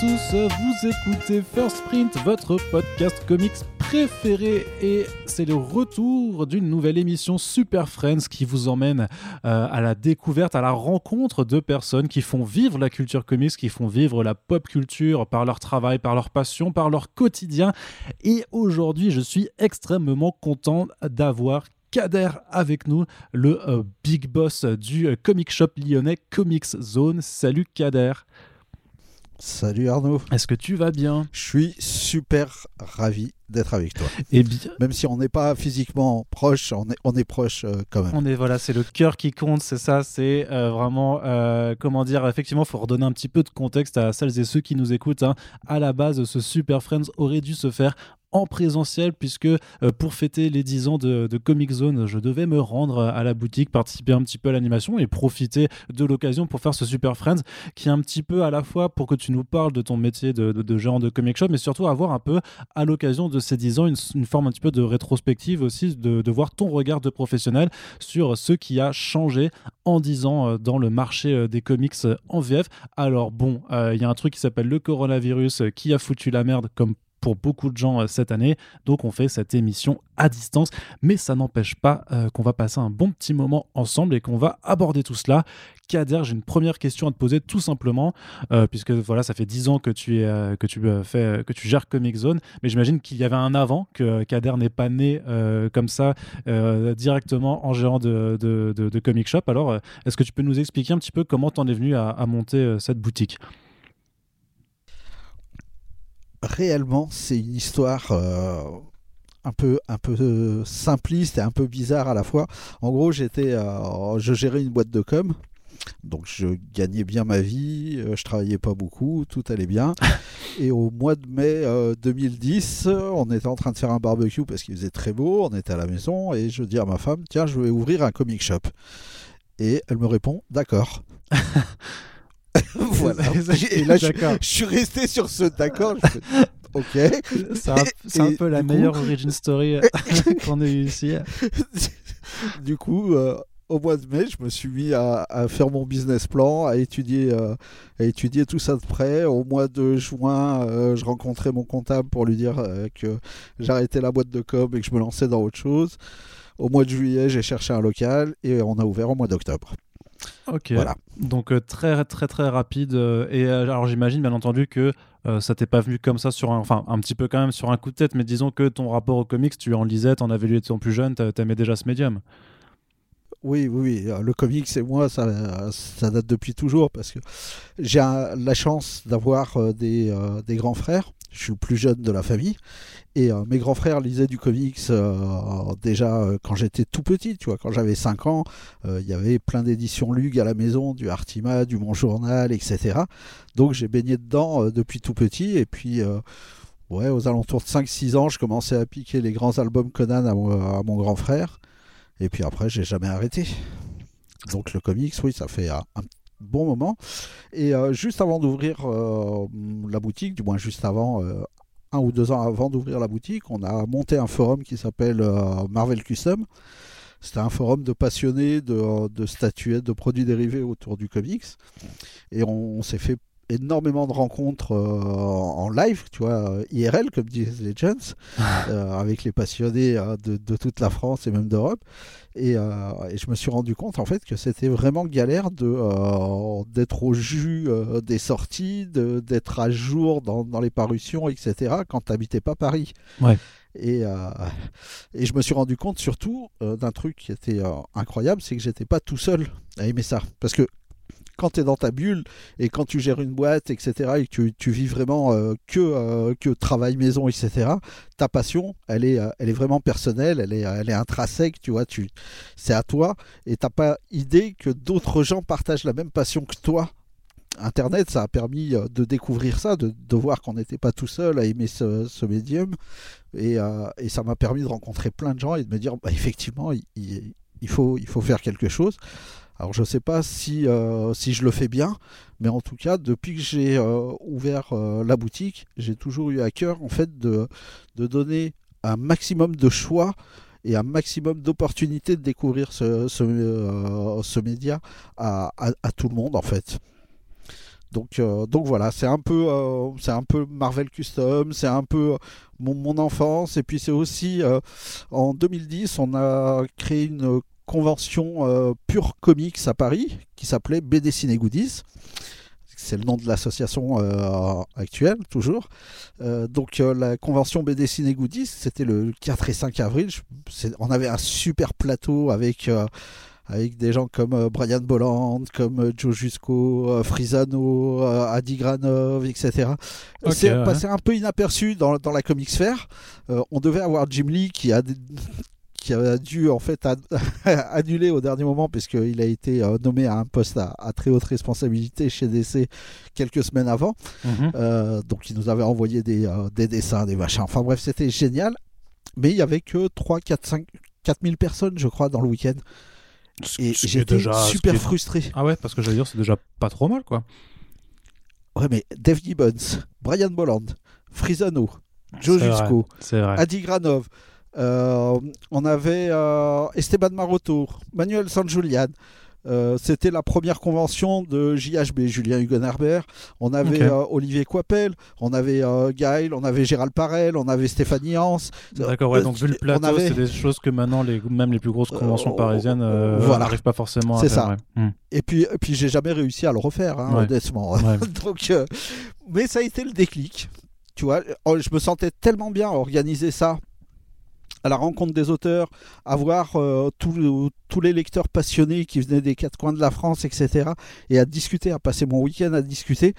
tous, vous écoutez First Print, votre podcast comics préféré et c'est le retour d'une nouvelle émission Super Friends qui vous emmène euh, à la découverte, à la rencontre de personnes qui font vivre la culture comics, qui font vivre la pop culture par leur travail, par leur passion, par leur quotidien. Et aujourd'hui, je suis extrêmement content d'avoir Kader avec nous, le euh, big boss du euh, comic shop lyonnais Comics Zone. Salut Kader. Salut Arnaud. Est-ce que tu vas bien? Je suis super ravi d'être avec toi. Et bien, Même si on n'est pas physiquement proche, on est, on est proche euh, quand même. on est voilà, c'est le cœur qui compte, c'est ça, c'est euh, vraiment euh, comment dire. Effectivement, il faut redonner un petit peu de contexte à celles et ceux qui nous écoutent. hein. À la base, ce Super Friends aurait dû se faire en présentiel puisque euh, pour fêter les 10 ans de, Comic Zone, je devais me rendre à la boutique, participer un petit peu à l'animation et profiter de l'occasion pour faire ce Super Friends qui est un petit peu à la fois pour que tu nous parles de ton métier de, de, de gérant de comic shop, mais surtout avoir un peu à l'occasion de ces 10 ans une, forme un petit peu de rétrospective aussi, de, voir ton regard de professionnel sur ce qui a changé en 10 ans euh, dans le marché euh, des comics euh, en VF. Alors bon, euh, il y a un truc qui s'appelle le coronavirus euh, qui a foutu la merde comme pour beaucoup de gens euh, cette année. Donc on fait cette émission à distance, mais ça n'empêche pas euh, qu'on va passer un bon petit moment ensemble et qu'on va aborder tout cela. Kader, j'ai une première question à te poser tout simplement, euh, puisque voilà, ça fait 10 ans que tu, es, que, tu, fais, que tu gères Comic Zone, mais j'imagine qu'il y avait un avant, que Kader n'est pas né comme ça directement en gérant de, Comic Shop. Alors, est-ce que tu peux nous expliquer un petit peu comment t'en es venu à, monter cette boutique? Réellement, c'est une histoire euh, un peu, un peu euh, simpliste et un peu bizarre à la fois. En gros, j'étais, euh, je gérais une boîte de com. Donc je gagnais bien ma vie, je travaillais pas beaucoup, tout allait bien. Et au mois de mai euh, 2010, euh, on était en train de faire un barbecue parce qu'il faisait très beau, on était à la maison et je dis à ma femme, tiens, je vais ouvrir un comic shop. Et elle me répond, d'accord. voilà. Et là, je, suis resté sur ce d'accord. Ok. C'est un, peu la du coup- meilleure origin story euh, qu'on ait eu ici. du coup, euh, au mois de mai, je me suis mis à, à faire mon business plan, à étudier, euh, à étudier tout ça de près. Au mois de juin, euh, je rencontrais mon comptable pour lui dire euh, que j'arrêtais la boîte de com et que je me lançais dans autre chose. Au mois de juillet, j'ai cherché un local et on a ouvert au mois d'octobre. Ok. Voilà. Donc euh, très très très rapide. euh, et euh, alors j'imagine bien entendu que ça t'est pas venu comme ça sur un, enfin un petit peu quand même sur un coup de tête, mais disons que ton rapport aux comics, tu en lisais, t'en avais lu étant plus jeune, t'a- t'aimais déjà ce médium. Oui, oui, euh, Le comics et moi, ça, date depuis toujours parce que j'ai la chance d'avoir euh, des, euh, des grands frères. Je suis le plus jeune de la famille. Et mes grands frères lisaient du comics déjà quand j'étais tout petit. Tu vois, quand j'avais 5 ans, il y avait plein d'éditions Lug à la maison, du Artima, du Mon Journal, etc. Donc j'ai baigné dedans depuis tout petit. Et puis, ouais, aux alentours de 5-6 ans, je commençais à piquer les grands albums Conan à mon grand frère. Et puis après, j'ai jamais arrêté. Donc le comics, oui, ça fait un, un bon moment. Et euh, juste avant d'ouvrir euh, la boutique, du moins juste avant, euh, un ou deux ans avant d'ouvrir la boutique, on a monté un forum qui s'appelle euh, Marvel Custom. C'était un forum de passionnés de, statuettes, de produits dérivés autour du comics. Et on s'est fait énormément de rencontres euh, en live, tu vois, IRL, comme disent les gens, euh, avec les passionnés euh, de, de toute la France et même d'Europe. Et, et je me suis rendu compte en fait que c'était vraiment galère de d'être au jus des sorties, de- d'être à jour dans, dans les parutions, etc. quand tu n'habitais pas Paris. Ouais. Et, euh, et je me suis rendu compte surtout euh, d'un truc qui était euh, incroyable, c'est que j'étais pas tout seul à aimer ça. Parce que quand tu es dans ta bulle et quand tu gères une boîte, etc., et que tu, vis vraiment euh, que, euh, que travail maison, etc., ta passion, elle est, euh, elle est vraiment personnelle, elle est, elle est intrinsèque, tu vois, tu, c'est à toi, et t'as pas idée que d'autres gens partagent la même passion que toi. Internet, ça a permis de découvrir ça, de, de voir qu'on n'était pas tout seul à aimer ce, médium, et, et ça m'a permis de rencontrer plein de gens et de me dire, bah, effectivement, il- il faut, il faut faire quelque chose. Alors je ne sais pas si, euh, si je le fais bien, mais en tout cas, depuis que j'ai euh, ouvert euh, la boutique, j'ai toujours eu à cœur en fait de, de donner un maximum de choix et un maximum d'opportunités de découvrir ce, ce, média à, à- tout le monde en fait. Donc, donc voilà, c'est un peu, un peu Marvel Custom, c'est un peu mon, mon, enfance. Et puis c'est aussi en 2010, on a créé une convention pure comics à Paris qui s'appelait BD Ciné Goodies c'est le nom de l'association euh, actuelle, toujours. Euh, donc euh, la convention BD Ciné Goodies, c'était le 4 et 5 avril. on avait un super plateau avec, avec des gens comme Brian Bolland, comme Joe Jusco, Frisano, Adi Granov, etc. c'est passé un peu inaperçu dans, dans la Comics Fair. on devait avoir Jim Lee qui a qui a dû en fait annuler au dernier moment puisqu'il a été euh, nommé à un poste à, très haute responsabilité chez DC quelques semaines avant. Mhm. Euh, donc il nous avait envoyé des, euh, des, dessins, des machins. Enfin bref, c'était génial. Mais il y avait que 3, 4, 5, 4000 personnes, je crois, dans le week-end. Et j'étais super frustré. Ah ouais, parce que j'allais dire, c'est déjà pas trop mal, quoi. Ouais, mais Dave Gibbons, Brian Bolland, Frisano, Joe Jusco, Adi Granov, euh, on avait euh, Esteban Maroto, Manuel San Julian. Euh, c'était la première convention de JHB, Julien Hugenherber. On avait Olivier Coipel, on avait Gaël, on avait Gérald Parel, on avait Stéphanie Hans. D'accord, ouais, donc vu le plateau, c'est des choses que maintenant, les, même les plus grosses conventions parisiennes n'arrivent pas forcément à faire. C'est ça. Hmm. Et puis, et puis j'ai jamais réussi à le refaire, hein, honnêtement. donc, mais ça a été le déclic. Tu vois, oh, je me sentais tellement bien à organiser ça à la rencontre des auteurs, à voir euh, tous les lecteurs passionnés qui venaient des quatre coins de la France, etc. Et à discuter, à passer mon week-end à discuter.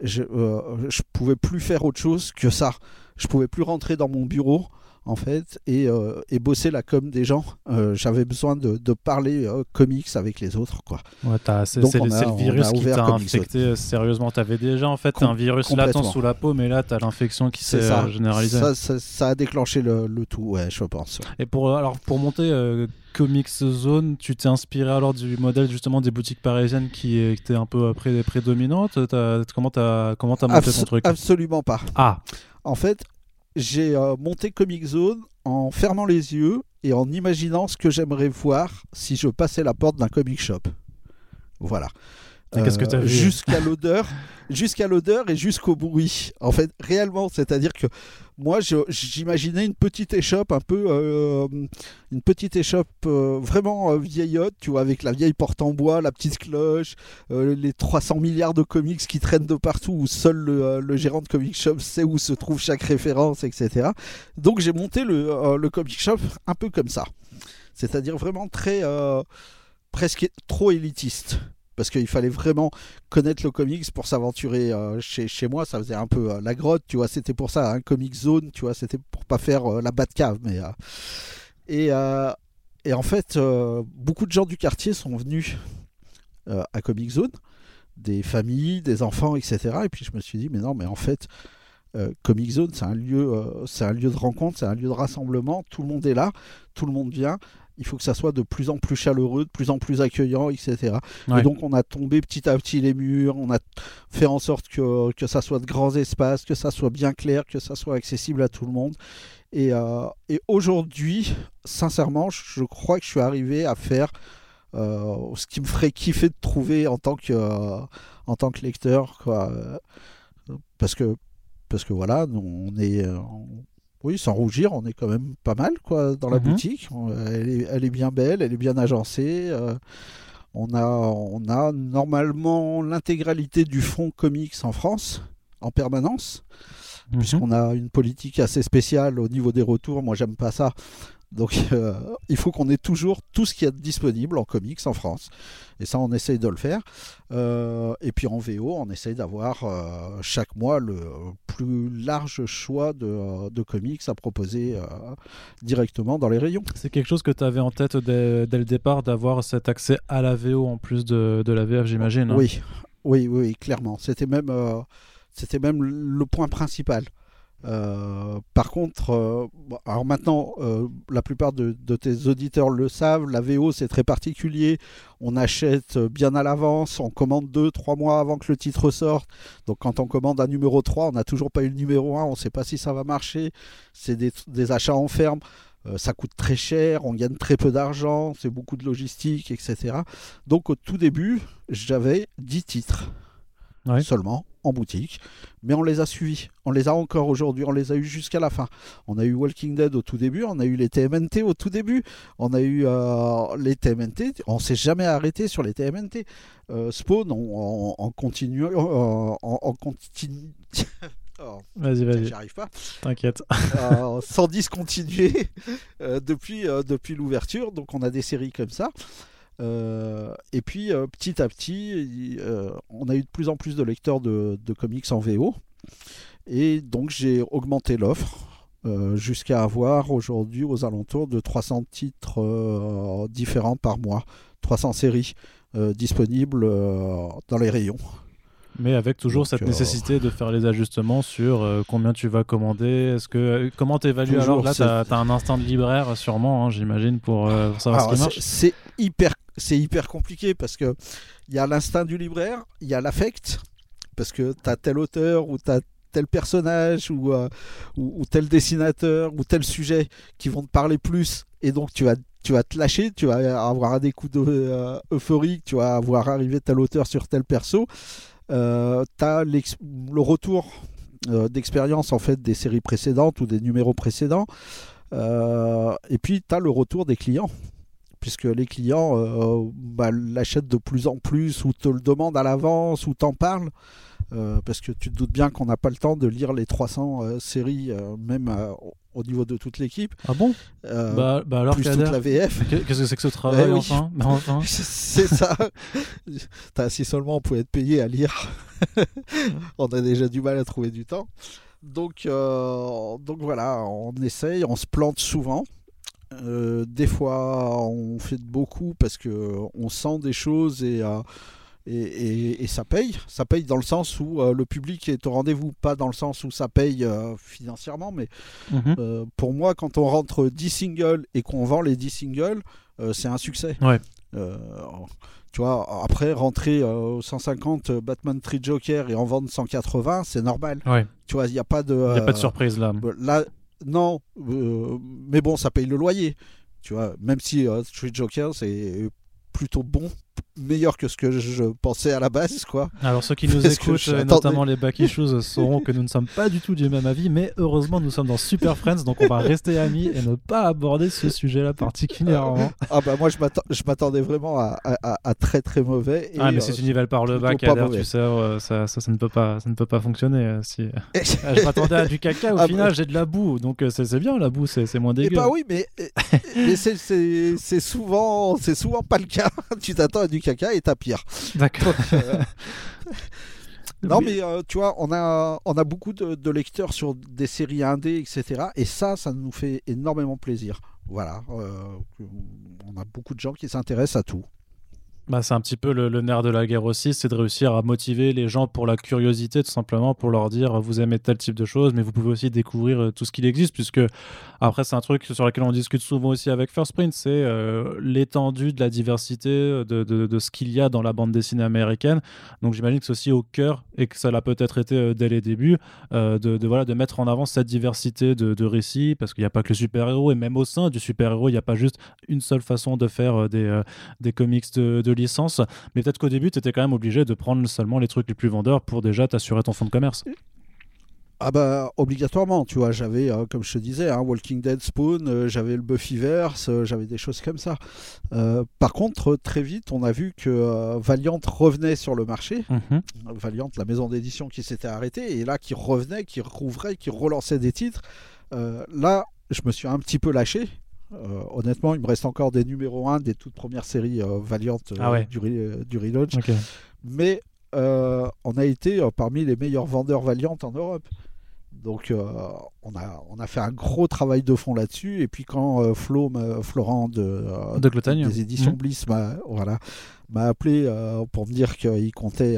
Je, euh, je pouvais plus faire autre chose que ça. Je pouvais plus rentrer dans mon bureau en fait, et, euh, et, bosser la com des gens. Euh, j'avais besoin de, de parler euh, comics avec les autres, quoi. Ouais, c'est le virus qui t'a infecté sérieusement. T'avais déjà en fait un virus latent sous la peau, mais là t'as l'infection qui s'est généralisée. Ça, ça, a déclenché le, le, tout, ouais, je pense. Et pour alors pour monter Comics Zone, tu t'es inspiré alors du modèle justement des boutiques parisiennes qui étaient un peu pré prédominantes? comment t'as comment as monté ton truc? Absolument pas. Ah. En fait, j'ai euh, monté Comic Zone en fermant les yeux et en imaginant ce que j'aimerais voir si je passais la porte d'un comic shop. Voilà. Qu'est-ce que vu Jusqu'à l'odeur, jusqu'à l'odeur et jusqu'au bruit. En fait, réellement, c'est-à-dire que moi, j'imaginais une petite échoppe un peu, euh, une petite échoppe euh, vraiment euh, vieillotte, tu vois, avec la vieille porte en bois, la petite cloche, les 300 milliards de comics qui traînent de partout, où seul le, gérant de comic shop sait où se trouve chaque référence, etc. Donc j'ai monté le, le comic shop un peu comme ça, c'est-à-dire vraiment très, presque trop élitiste parce qu'il fallait vraiment connaître le comics pour s'aventurer euh, chez, chez, moi. Ça faisait un peu euh, la grotte, tu vois. C'était pour ça, un hein, comic zone, tu vois. C'était pour pas faire euh, la bas cave. Mais, et, et, en fait, beaucoup de gens du quartier sont venus à Comic Zone, des familles, des enfants, etc. Et puis je me suis dit, mais non, mais en fait, Comic Zone, c'est un c'est un lieu de rencontre, c'est un lieu de rassemblement. Tout le monde est là, tout le monde vient il faut que ça soit de plus en plus chaleureux, de plus en plus accueillant, etc. Et donc on a tombé petit à petit les murs, on a fait en sorte que, que ça soit de grands espaces, que ça soit bien clair, que ça soit accessible à tout le monde. Et, euh, et aujourd'hui, sincèrement, je crois que je suis arrivé à faire euh, ce qui me ferait kiffer de trouver en tant que, euh, en tant que lecteur. Quoi. Parce que parce que voilà, on est, oui, sans rougir, on est quand même pas mal quoi dans la mhm. boutique. Elle est, elle est, bien belle, elle est bien agencée. Euh, on, a, on a normalement l'intégralité du fonds comics en France en permanence, mhm. puisqu'on a une politique assez spéciale au niveau des retours. Moi, j'aime pas ça. Donc euh, il faut qu'on ait toujours tout ce qui est disponible en comics en France. Et ça, on essaye de le faire. Euh, et puis en VO, on essaye d'avoir euh, chaque mois le plus large choix de, comics à proposer directement dans les rayons. C'est quelque chose que tu avais en tête dès, le départ, d'avoir cet accès à la VO en plus de, la VF, j'imagine. Hein oui, oui, oui, clairement. C'était même, c'était même le point principal. Euh, par contre, euh, alors maintenant, euh, la plupart de, tes auditeurs le savent, la VO c'est très particulier. On achète bien à l'avance, on commande 2-3 mois avant que le titre sorte. Donc quand on commande un numéro 3, on n'a toujours pas eu le numéro 1, on ne sait pas si ça va marcher. C'est des, des, achats en ferme. ça coûte très cher, on gagne très peu d'argent, c'est beaucoup de logistique, etc. Donc au tout début, j'avais 10 titres. Seulement en boutique, mais on les a suivis. On les a encore aujourd'hui, on les a eu jusqu'à la fin. On a eu Walking Dead au tout début, on a eu les TMNT au tout début, on a eu euh, les TMNT, on s'est jamais arrêté sur les TMNT. Euh, Spawn, en continuant, en, continu... Oh, vas-y, vas-y. J'arrive pas. T'inquiète. sans discontinuer depuis, depuis l'ouverture. Donc on a des séries comme ça. Euh, et puis euh, petit à petit, euh, on a eu de plus en plus de lecteurs de, comics en VO. Et donc j'ai augmenté l'offre jusqu'à avoir aujourd'hui aux alentours de 300 titres différents par mois, 300 séries disponibles dans les rayons. Mais avec toujours cette nécessité de faire les ajustements sur combien tu vas commander. Est-ce que comment t'évalues alors? Là Tu as, un instinct de libraire sûrement, hein, j'imagine, pour, savoir ce qui marche. C'est hyper c'est hyper compliqué parce que il y a l'instinct du libraire, il y a l'affect, parce que tu as tel auteur ou tu tel personnage euh, ou, tel dessinateur ou tel sujet qui vont te parler plus et donc tu vas tu vas te lâcher, tu vas avoir des coups euh, tu vas avoir arrivé tel auteur sur tel perso. Euh, tu as le retour euh, d'expérience en fait des séries précédentes ou des numéros précédents. et puis tu as le retour des clients puisque les clients euh, bah, l'achètent de plus en plus ou te le demandent à l'avance ou t'en parlent. Euh, parce que tu te doutes bien qu'on n'a pas le temps de lire les 300 euh, séries, même au niveau de toute l'équipe. Ah bon? Bah, bah, alors Plus toute la VF. Qu'est-ce que c'est que ce travail, eh enfin, enfin. C'est ça. si seulement on pouvait être payé à lire. on a déjà du mal à trouver du temps. Donc, donc voilà, on essaye, on se plante souvent. Euh, des fois, on fait beaucoup parce que on sent des choses et, euh, et, ça paye. Ça paye dans le sens où euh, le public est au rendez-vous, pas dans le sens où ça paye financièrement. Mais mhm. pour moi, quand on rentre 10 singles et qu'on vend les 10 singles, c'est un succès. Ouais. tu vois, après rentrer 150 Batman 3 Joker et en vendre 180, c'est normal. Ouais. Tu vois, il n'y a pas de. Il a pas de surprise là. Là, non, euh, mais bon, ça paye le loyer. Tu vois, même si euh, Street Joker, c'est plutôt bon meilleur que ce que je pensais à la base, quoi. Alors ceux qui nous écoutent, notamment les Back Issues, sauront que nous ne sommes pas du tout du même avis, mais heureusement nous sommes dans Super Friends, donc on va rester amis et ne pas aborder ce sujet-là particulièrement. ah bah moi je m'attendais vraiment à, à, très très mauvais. ah mais si tu nivelles par le bas, tu sais, euh, ça, ça, ça, ne peut pas, ça ne peut pas fonctionner. Euh, si... Ah, je m'attendais à du caca, au ah, final j'ai de la boue, donc euh, c'est bien la boue, c'est moins dégueu. Et bah oui, mais, mais c'est souvent, souvent pas le cas. tu t'attends à du caca et t'as pire. D'accord. Euh, non, mais euh, tu vois, on a, on a beaucoup de, lecteurs sur des séries indées, etc. Et ça, ça nous fait énormément plaisir. Voilà. Euh, on a beaucoup de gens qui s'intéressent à tout. Bah, c'est un petit peu le, nerf de la guerre aussi, c'est de réussir à motiver les gens pour la curiosité, tout simplement pour leur dire vous aimez tel type de choses, mais vous pouvez aussi découvrir euh, tout ce qu'il existe, puisque après c'est un truc sur lequel on discute souvent aussi avec First Print, c'est euh, l'étendue de la diversité de, de, ce qu'il y a dans la bande dessinée américaine. Donc j'imagine que c'est aussi au cœur, et que ça l'a peut-être été euh, dès les débuts, de, voilà, de mettre en avant cette diversité de, récits, parce qu'il n'y a pas que le super-héros, et même au sein du super-héros, il n'y a pas juste une seule façon de faire des, des comics de, de licence, mais peut-être qu'au début, tu étais quand même obligé de prendre seulement les trucs les plus vendeurs pour déjà t'assurer ton fonds de commerce. Ah bah obligatoirement, tu vois, j'avais, euh, comme je te disais, hein, Walking Dead Spawn, euh, j'avais le Buffyverse, euh, j'avais des choses comme ça. par contre, très vite, on a vu que Valiant revenait sur le marché. Mhm. Valiant, la maison d'édition qui s'était arrêtée, et là qui revenait, qui rouvrait, qui relançait des titres. là, je me suis un petit peu lâché. Euh, honnêtement, il me reste encore des numéros 1 des toutes premières séries euh, Valiant euh, ah du, du, relaunch. Mais on a été parmi les meilleurs vendeurs Valiant en Europe. Donc on, a, on a fait un gros travail de fond là-dessus. Et puis quand Flo, Florent de, de des éditions mmh. Bliss m'a voilà, appelé pour me dire qu'il comptait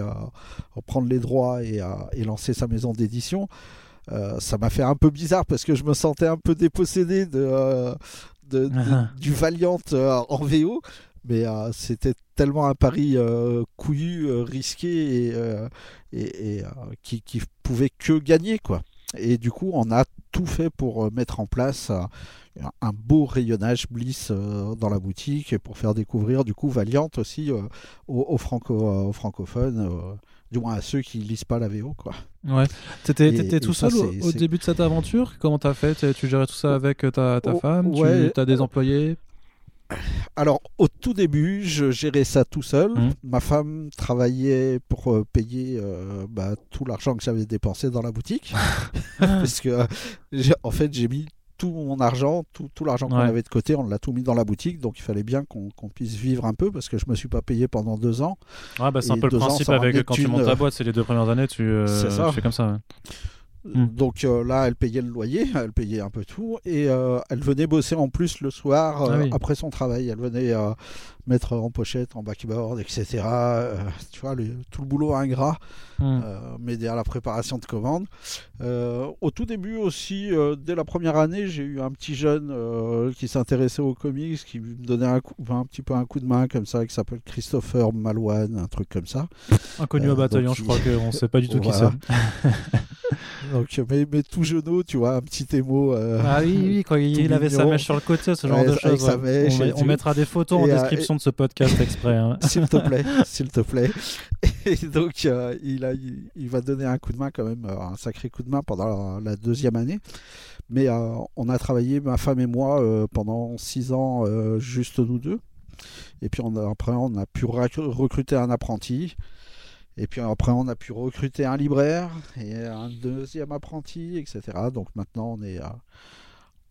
prendre les droits et, et lancer sa maison d'édition. ça m'a fait un peu bizarre parce que je me sentais un peu dépossédé de, du Valiant euh, en VO. Mais euh, c'était tellement un pari euh, couillu, risqué et, et, qui, qui, pouvait que gagner. quoi. Et du coup, on a tout fait pour mettre en place un beau rayonnage Bliss dans la boutique et pour faire découvrir du coup Valiant aussi aux, franco, aux francophones du moins à ceux qui lisent pas la VO, quoi. Ouais. T'étais, tout ça, seul au, début de cette aventure? Comment t'as fait? Tu- Tu gérais tout ça avec euh, ta, ta Oh, femme? Ouais. Tu as des employés? Alors, au tout début, je gérais ça tout seul. Mhm. Ma femme travaillait pour euh, payer euh, bah, tout l'argent que j'avais dépensé dans la boutique. Parce que, euh, en fait, j'ai mis tout mon argent, tout, tout l'argent qu'on Ouais. avait de côté, on l'a tout mis dans la boutique. Donc, il fallait bien qu'on qu'on puisse vivre un peu parce que je me suis pas payé pendant deux ans. Ouais, bah, c'est un peu le ans principe sans avec quand tu montes ta euh, boîte, c'est les deux premières années, tu, euh, tu fais comme ça. ouais. Mm. Donc euh, là, elle payait le loyer, elle payait un peu tout, et euh, elle venait bosser en plus le soir euh, Ah oui. après son travail. Elle venait euh, mettre en pochette, en backboard, etc. euh, tu vois, le- tout le boulot ingrat, Mm. euh, m'aider à la préparation de commandes. Euh, au tout début aussi, euh, dès la première année, j'ai eu un petit jeune euh, qui s'intéressait aux comics, qui me donnait un, coup- un petit peu un coup de main comme ça, qui s'appelle Christopher Malouane, un truc comme ça. Inconnu Euh, au bataillon, donc je crois qu'on ne sait pas du tout qui c'est. Donc, mais, mais tout genou, tu vois, un petit émo. euh, Ah oui, oui, quand il, avait sa mèche sur le côté, ce genre Ouais, de choses. ouais. mèche on, met- on mettra des photos en Et, euh, description de ce podcast exprès. hein. s'il te plaît, s'il te plaît. Et donc, euh, il, a, il, il va donner un coup de main quand même, un sacré coup de main pendant la, la deuxième année. Mais euh, on a travaillé, ma femme et moi, pendant six ans, juste nous deux. Et puis on a- après, on a pu recruter un apprenti. Et puis après, on a pu recruter un libraire et un deuxième apprenti, etc. Donc maintenant, on est, euh,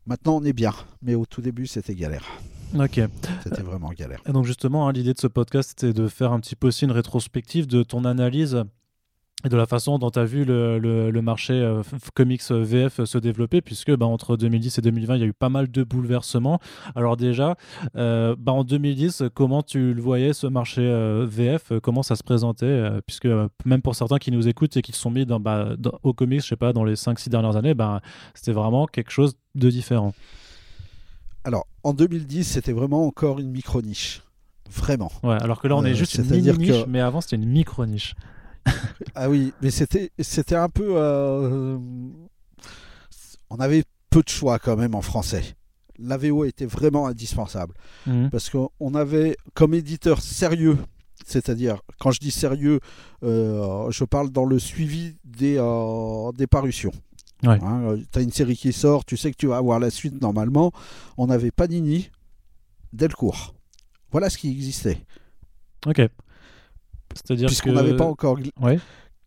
maintenant, on est bien. Mais au tout début, c'était galère. Ok. C'était vraiment galère. Et donc justement, hein, l'idée de ce podcast, c'était de faire un petit peu aussi une rétrospective de ton analyse et de la façon dont tu as vu le, le- le marché euh, comics euh, VF se développer, puisque bah, entre 2010 et 2020, il y a eu pas mal de bouleversements. Alors déjà, euh, bah, en 2010, comment tu le voyais, ce marché euh, VF Comment ça se présentait Puisque même pour certains qui nous écoutent et qui se sont mis dans, bah, dans- au comics, je sais pas, dans les 5-6 dernières années, bah, c'était vraiment quelque chose de différent. Alors, en 2010, c'était vraiment encore une micro-niche. Vraiment. Ouais, alors que là, on est juste une mini-niche, que- mais avant, c'était une micro-niche. Ah oui, mais c'était, c'était un peu. euh, on avait peu de choix quand même en français. La VO était vraiment indispensable. Mhm. Parce qu'on avait, comme éditeur sérieux, c'est-à-dire, quand je dis sérieux, euh, je parle dans le suivi des, euh, des parutions. Ouais. tu as une série qui sort, tu sais que tu vas avoir la suite normalement. On avait Panini, Delcourt. Voilà ce qui existait. Ok. C'est-à-dire Puisqu'on que... n'avait pas encore Ouais.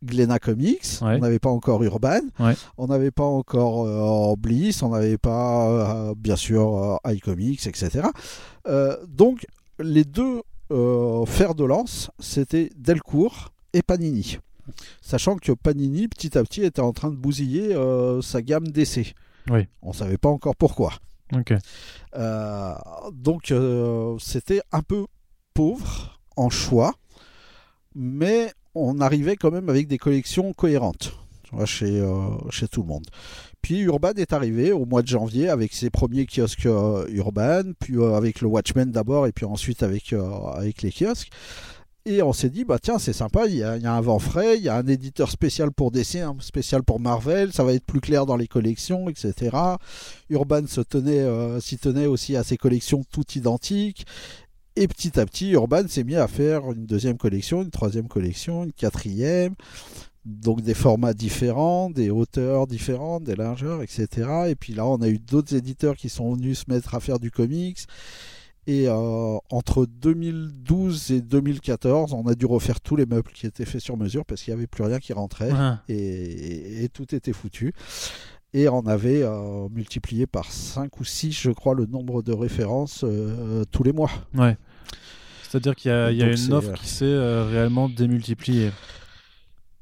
Glénat Comics, Ouais. on n'avait pas encore Urban, Ouais. on n'avait pas encore euh, Bliss, on n'avait pas, euh, bien sûr, euh, iComics, etc. Euh, donc, les deux fers de lance, c'était Delcourt et Panini. Sachant que Panini, petit à petit, était en train de bousiller sa gamme d'essais. Oui. On ne savait pas encore pourquoi. Ok. Euh, donc c'était un peu pauvre en choix, mais on arrivait quand même avec des collections cohérentes chez, euh, chez tout le monde. Puis Urban est arrivé au mois de janvier avec ses premiers kiosques euh, Urban, puis euh, avec le Watchmen d'abord, et puis ensuite avec, avec les kiosques. Et on s'est dit, bah tiens, c'est sympa, il y, a, un vent frais, il y a un éditeur spécial pour DC, un spécial pour Marvel, ça va être plus clair dans les collections, etc. Urban tenait, s'y tenait aussi à ses collections toutes identiques. Et petit à petit, Urban s'est mis à faire une deuxième collection, une troisième collection, une quatrième. Donc des formats différents, des hauteurs différentes, des largeurs, etc. Et puis là, on a eu d'autres éditeurs qui sont venus se mettre à faire du comics. Et euh, entre 2012 et 2014, on a dû refaire tous les meubles qui étaient faits sur mesure parce qu'il n'y avait plus rien qui rentrait et, et tout était foutu. Et on avait euh, multiplié par 5 ou 6, je crois, le nombre de références euh, tous les mois. ouais. C'est-à-dire qu'il y a, il y a Donc une offre euh, qui s'est euh, réellement démultipliée.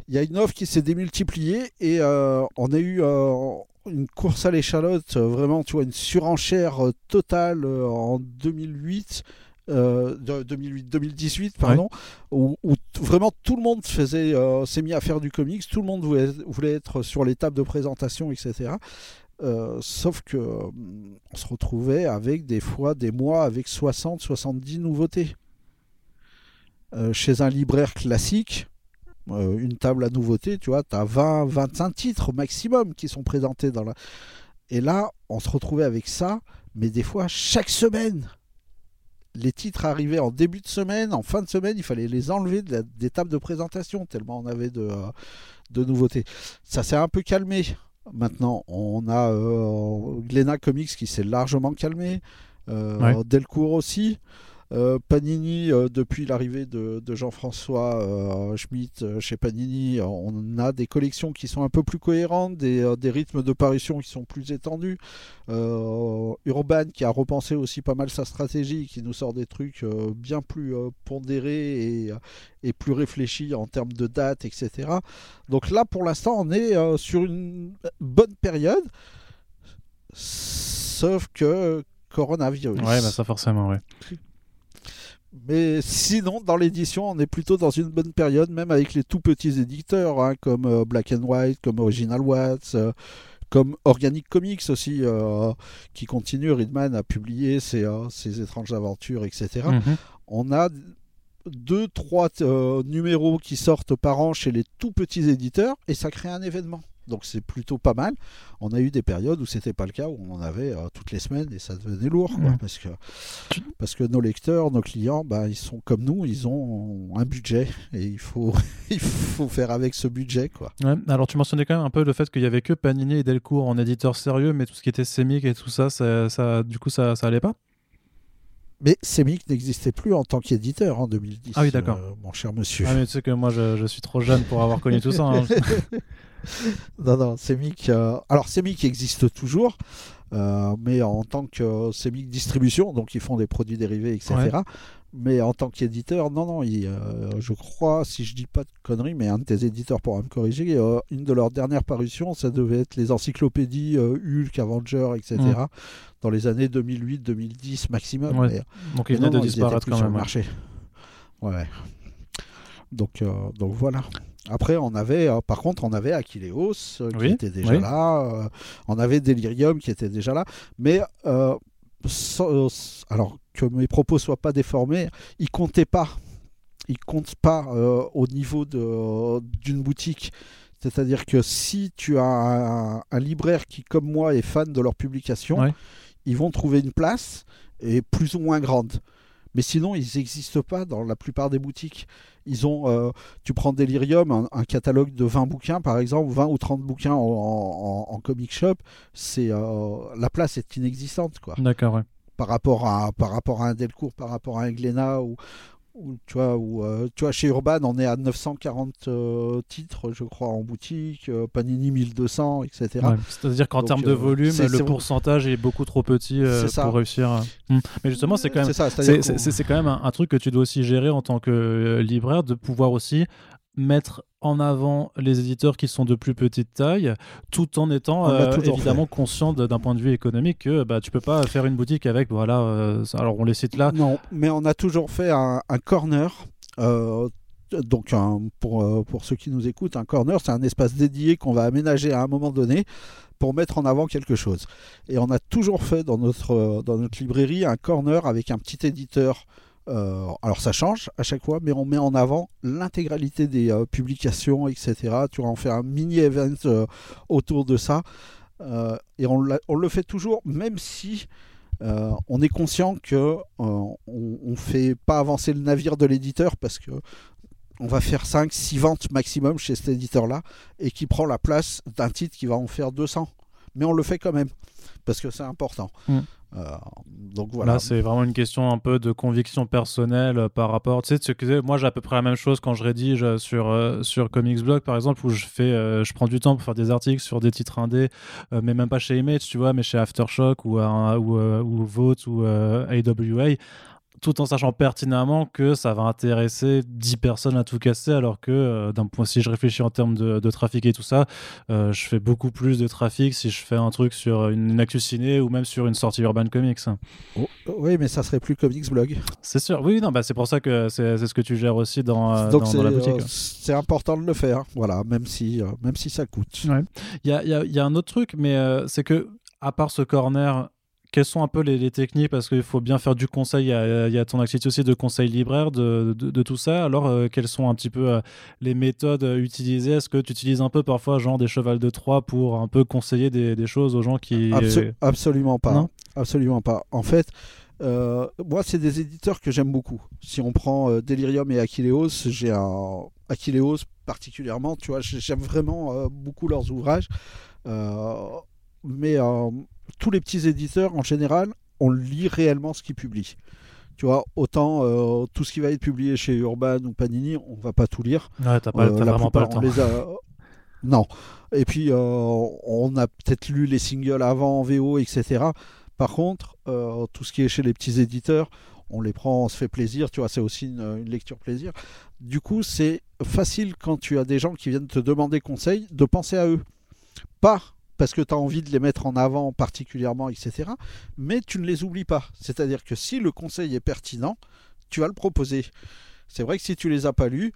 Il y a une offre qui s'est démultipliée et euh, on a eu euh, une course à l'échalote, euh, vraiment, tu vois, une surenchère euh, totale euh, en 2008. Euh, de- 2008 2018 pardon où, vraiment tout le monde faisait euh, s'est mis à faire du comics tout le monde voulait, voulait être sur les tables de présentation etc Euh, sauf que euh, on se retrouvait avec des fois des mois avec 60 70 nouveautés Euh, chez un libraire classique euh, une table à nouveautés, tu vois, tu as 20, 25 titres maximum qui sont présentés dans la. Et là, on se retrouvait avec ça, mais des fois chaque semaine. Les titres arrivaient en début de semaine, en fin de semaine, il fallait les enlever des tables de présentation, tellement on avait de, de nouveautés. Ça s'est un peu calmé. Maintenant, on a euh, Comics qui s'est largement calmé, euh, Delcourt aussi. Euh, Panini, euh, depuis l'arrivée de, Jean-François euh, Schmitt chez Panini, on a des collections qui sont un peu plus cohérentes, des, rythmes de parution qui sont plus étendus. Urban qui a repensé aussi pas mal sa stratégie, qui nous sort des trucs bien plus pondérés et, et, plus réfléchis en termes de date, etc. Donc là, pour l'instant, on est sur une bonne période. Sauf que coronavirus. Ouais, bah ça forcément, ouais. Mais sinon, dans l'édition, on est plutôt dans une bonne période, même avec les tout petits éditeurs, hein, comme euh, Black and White, comme Original Watts, euh, comme Organic Comics aussi, euh, qui continue. Ridman a publié ses, ses étranges aventures, etc. Mhm. On a deux, trois numéros qui sortent par an chez les tout petits éditeurs, et ça crée un événement donc c'est plutôt pas mal. On a eu des périodes où c'était pas le cas, où on en avait euh, toutes les semaines et ça devenait lourd, parce, que, parce que nos lecteurs, nos clients, bah, ils sont comme nous, ils ont un budget et il faut, il faut faire avec ce budget. Quoi. alors tu mentionnais quand même un peu le fait qu'il y avait que Panini et Delcourt en éditeur sérieux, mais tout ce qui était Semic et tout ça, ça, du coup ça, ça allait pas? Mais Semic n'existait plus en tant qu'éditeur en 2010. Ah oui, d'accord. Euh, mon cher monsieur. Ah, mais tu sais que moi, je, je suis trop jeune pour avoir connu tout ça. Hein. non, non, Semic. Euh, alors, Semic existe toujours, euh, mais en tant que Semic distribution, donc ils font des produits dérivés, etc. Mais en tant qu'éditeur, non, non, euh, je crois, si je dis pas de conneries, mais un de tes éditeurs pourra me corriger, une de leurs dernières parutions, ça devait être les encyclopédies Hulk, Avenger, etc. Dans les années 2008-2010 maximum. donc ils venaient de disparaître quand même. Sur le marché. Ouais. Donc, donc voilà. Après, on avait, euh, par contre, on avait Aquileos euh, qui était déjà là. Euh, on avait Delirium qui était déjà là. Mais alors que mes propos soient pas déformés, ils comptaient pas. Ils comptent pas au niveau d'une boutique. C'est-à-dire que si tu as un, libraire qui, comme moi, est fan de leur publication, ils vont trouver une place et plus ou moins grande. Mais sinon, ils n'existent pas dans la plupart des boutiques. Ils ont, euh, tu prends Delirium, un, catalogue de 20 bouquins par exemple, 20 ou 30 bouquins en, comic shop, c'est euh, la place est inexistante quoi. D'accord, ouais. Par rapport à par rapport à un Delcourt, par rapport à un Glénat ou tu vois, euh, tu vois, chez Urban, on est à 940 euh, titres, je crois, en boutique, euh, Panini 1200, etc. C'est-à-dire qu'en termes de volume, le pourcentage est beaucoup trop petit pour réussir. Hmm. Mais justement, c'est quand même, c'est quand même un, truc que tu dois aussi gérer en tant que libraire, de pouvoir aussi mettre en avant les éditeurs qui sont de plus petite taille, tout en étant euh, évidemment conscient d'un point de vue économique que bah, tu peux pas faire une boutique avec, voilà, euh, alors on les cite là. Non, mais on a toujours fait un, corner. Euh, donc pour, pour ceux qui nous écoutent, un corner, c'est un espace dédié qu'on va aménager à un moment donné pour mettre en avant quelque chose. Et on a toujours fait dans notre, dans notre librairie un corner avec un petit éditeur euh, alors ça change à chaque fois, mais on met en avant l'intégralité des euh, publications, etc. Tu vas en faire un mini-event euh, autour de ça. et on, le fait toujours, même si on est conscient que on, ne fait pas avancer le navire de l'éditeur parce que on va faire 5, 6 ventes maximum chez cet éditeur-là et qui prend la place d'un titre qui va en faire 200. Mais on le fait quand même parce que c'est important. Mm. Euh, donc voilà. Là, c'est vraiment une question un peu de conviction personnelle euh, par rapport. Tu sais, moi j'ai à peu près la même chose quand je rédige euh, sur, sur Comics Blog par exemple, où je, fais, je prends du temps pour faire des articles sur des titres indés, mais même pas chez Image, tu vois, mais chez Aftershock ou, ou, ou Vote ou AWA tout en sachant pertinemment que ça va intéresser 10 personnes à tout casser, alors que euh, d'un point, si je réfléchis en termes de, trafic et tout ça, euh, je fais beaucoup plus de trafic si je fais un truc sur une, actu ciné ou même sur une sortie Urban Comics. Oh, oui, mais ça serait plus Comics Blog. C'est sûr, oui, non, bah, c'est pour ça que c'est ce que tu gères aussi dans, euh, dans, la boutique. c'est important de le faire, voilà, même si, même si ça coûte. Il y, a, y, a, un autre truc, mais c'est que à part ce corner quelles sont un peu les, techniques Parce qu'il faut bien faire du conseil. Il y a, ton activité aussi de conseil libraire de, de, tout ça. Alors, euh, quelles sont un petit peu euh, les méthodes utilisées? Est-ce que tu utilises un peu parfois, genre des chevals de Troie, pour un peu conseiller des, des choses aux gens qui. absolument pas. absolument pas. En fait, Euh, moi, c'est des éditeurs que j'aime beaucoup. Si on prend Delirium et Achilleos, j'ai un Achilleos particulièrement, tu vois, j'aime vraiment beaucoup leurs ouvrages. mais tous les petits éditeurs, en général, on lit réellement ce qu'ils publient. Tu vois, autant tout ce qui va être publié chez Urban ou Panini, on va pas tout lire. Ouais, t'as pas, vraiment pas le temps. Les a... Non. Et puis, on a peut-être lu les singles avant en VO, etc. Par contre, euh, tout ce qui est chez les petits éditeurs, on les prend, on se fait plaisir, tu vois, c'est aussi une, lecture plaisir. Du coup, c'est facile quand tu as des gens qui viennent te demander conseil de penser à eux. Pas parce que tu as envie de les mettre en avant particulièrement, etc. Mais tu ne les oublies pas. C'est-à-dire que si le conseil est pertinent, tu vas le proposer. C'est vrai que si tu les as pas lus,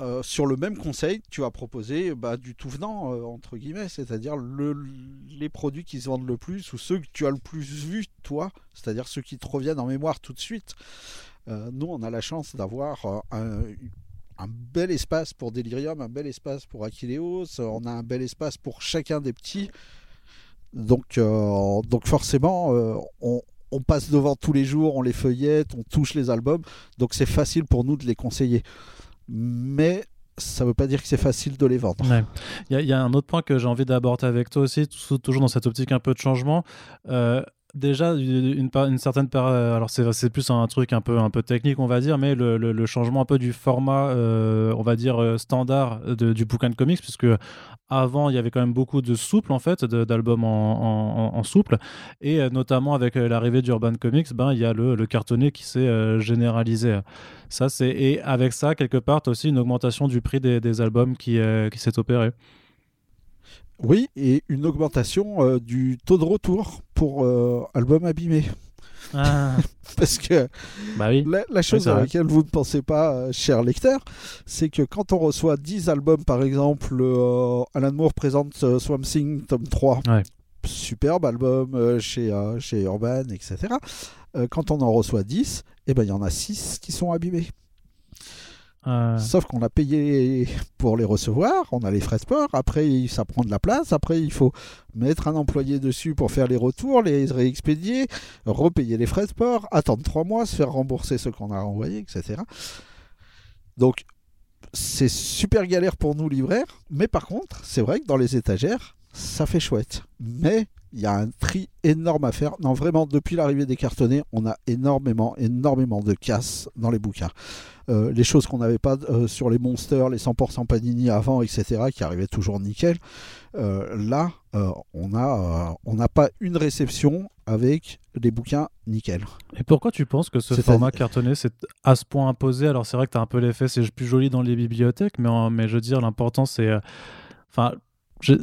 euh, sur le même conseil, tu vas proposer bah, du tout venant, euh, entre guillemets, c'est-à-dire les produits qui se vendent le plus ou ceux que tu as le plus vu, toi, c'est-à-dire ceux qui te reviennent en mémoire tout de suite. Euh, nous, on a la chance d'avoir un, bel espace pour Delirium, un bel espace pour Achilleos, on a un bel espace pour chacun des petits. Donc, donc forcément, on, on passe devant tous les jours, on les feuillette, on touche les albums, donc c'est facile pour nous de les conseiller mais ça ne veut pas dire que c'est facile de les vendre. Il y, a un autre point que j'ai envie d'aborder avec toi aussi, toujours dans cette optique un peu de changement. Euh, déjà une, une certaine alors c'est plus un truc un peu technique on va dire mais le, changement un peu du format euh, on va dire euh, standard du bouquin de comics puisque avant il y avait quand même beaucoup de souple en fait d'albums en, souple. Et euh, notamment avec l'arrivée d'Urban Comics ben il y a le, cartonné qui s'est généralisé. Ça c'est et avec ça quelque part aussi une augmentation du prix des, albums qui, qui s'est opérée oui, et une augmentation euh, du taux de retour pour euh, album abîmé. Ah. Parce que bah oui. la, chose à laquelle vous ne pensez pas, euh, cher lecteur, c'est que quand on reçoit 10 albums, par exemple, Alan Moore présente Swamp Thing tome 3, superbe album chez, chez Urban, etc. quand on en reçoit 10, eh ben, il y en a 6 qui sont abîmés. Euh. Sauf qu'on a payé pour les recevoir, on a les frais de port, après ça prend de la place, après il faut mettre un employé dessus pour faire les retours, les réexpédier, repayer les frais de port, attendre trois mois, se faire rembourser ce qu'on a envoyé, etc. Donc c'est super galère pour nous libraires, mais par contre, c'est vrai que dans les étagères, ça fait chouette. Mais il y a un tri énorme à faire. Non, vraiment, depuis l'arrivée des cartonnés, on a énormément, énormément de casse dans les bouquins. Euh, les choses qu'on n'avait pas euh, sur les monsters, les 100% Panini avant, etc., qui arrivaient toujours nickel. Euh, là, on n'a on pas une réception avec des bouquins nickel. Et pourquoi tu penses que ce format cartonné c'est à ce point imposé? Alors c'est vrai que tu as un peu l'effet, c'est plus joli dans les bibliothèques, mais, mais je veux dire, l'important c'est... Enfin, je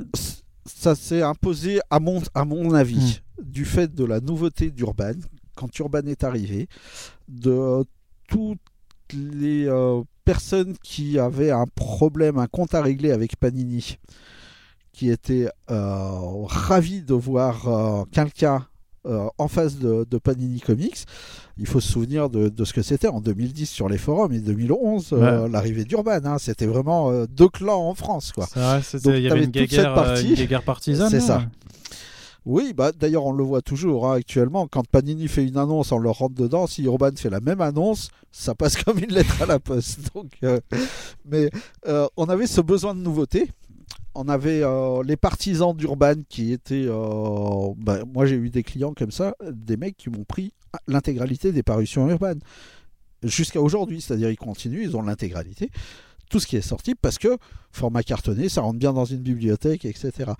ça s'est imposé, à mon, à mon avis, hmm. du fait de la nouveauté d'Urban, quand Urban est arrivé, de toutes les euh, personnes qui avaient un problème, un compte à régler avec Panini, qui étaient euh, ravis de voir euh, quelqu'un euh, en face de, Panini Comics. Il faut se souvenir de, ce que c'était en 2010 sur les forums et 2011, euh, l'arrivée d'Urban. Hein. c'était vraiment euh, deux clans en France. Quoi. il y avait une guerre, partie, partisane. C'est ça. Oui, bah, d'ailleurs, on le voit toujours hein, actuellement. Quand Panini fait une annonce, on leur rentre dedans. Si Urban fait la même annonce, ça passe comme une lettre à la poste. Donc, mais on avait ce besoin de nouveauté on avait euh, les partisans d'Urban qui étaient. Euh, bah, moi, j'ai eu des clients comme ça, des mecs qui m'ont pris l'intégralité des parutions Urban. Jusqu'à aujourd'hui, c'est-à-dire ils continuent, ils ont l'intégralité. Tout ce qui est sorti parce que format cartonné, ça rentre bien dans une bibliothèque, etc.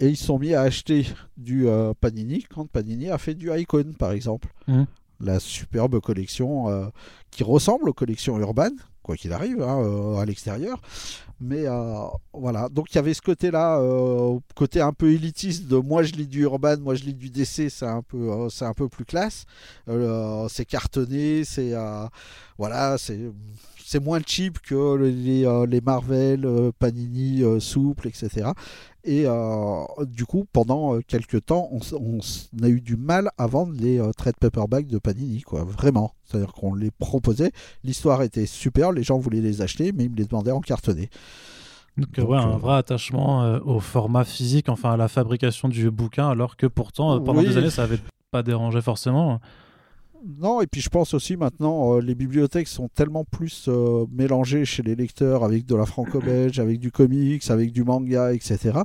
Et ils sont mis à acheter du euh, Panini quand Panini a fait du Icon, par exemple. Mmh. La superbe collection qui ressemble aux collections Urban, quoi qu'il arrive, hein, à l'extérieur, mais euh, voilà, donc il y avait ce côté-là, euh, côté un peu élitiste de moi je lis du urban, moi je lis du DC, c'est un peu, euh, c'est un peu plus classe. c'est cartonné, c'est voilà, c'est c'est moins cheap que les, les Marvel, Panini, Souple, etc. Et du coup, pendant quelques temps, on, a eu du mal à vendre les trade paperback de Panini, quoi, vraiment. C'est-à-dire qu'on les proposait, l'histoire était super, les gens voulaient les acheter, mais ils me les demandaient en cartonné. Donc, ouais, un vrai attachement au format physique, enfin à la fabrication du bouquin, alors que pourtant, pendant des années, ça n'avait pas dérangé forcément. Non, et puis je pense aussi maintenant, les bibliothèques sont tellement plus mélangées chez les lecteurs avec de la franco-belge, avec du comics, avec du manga, etc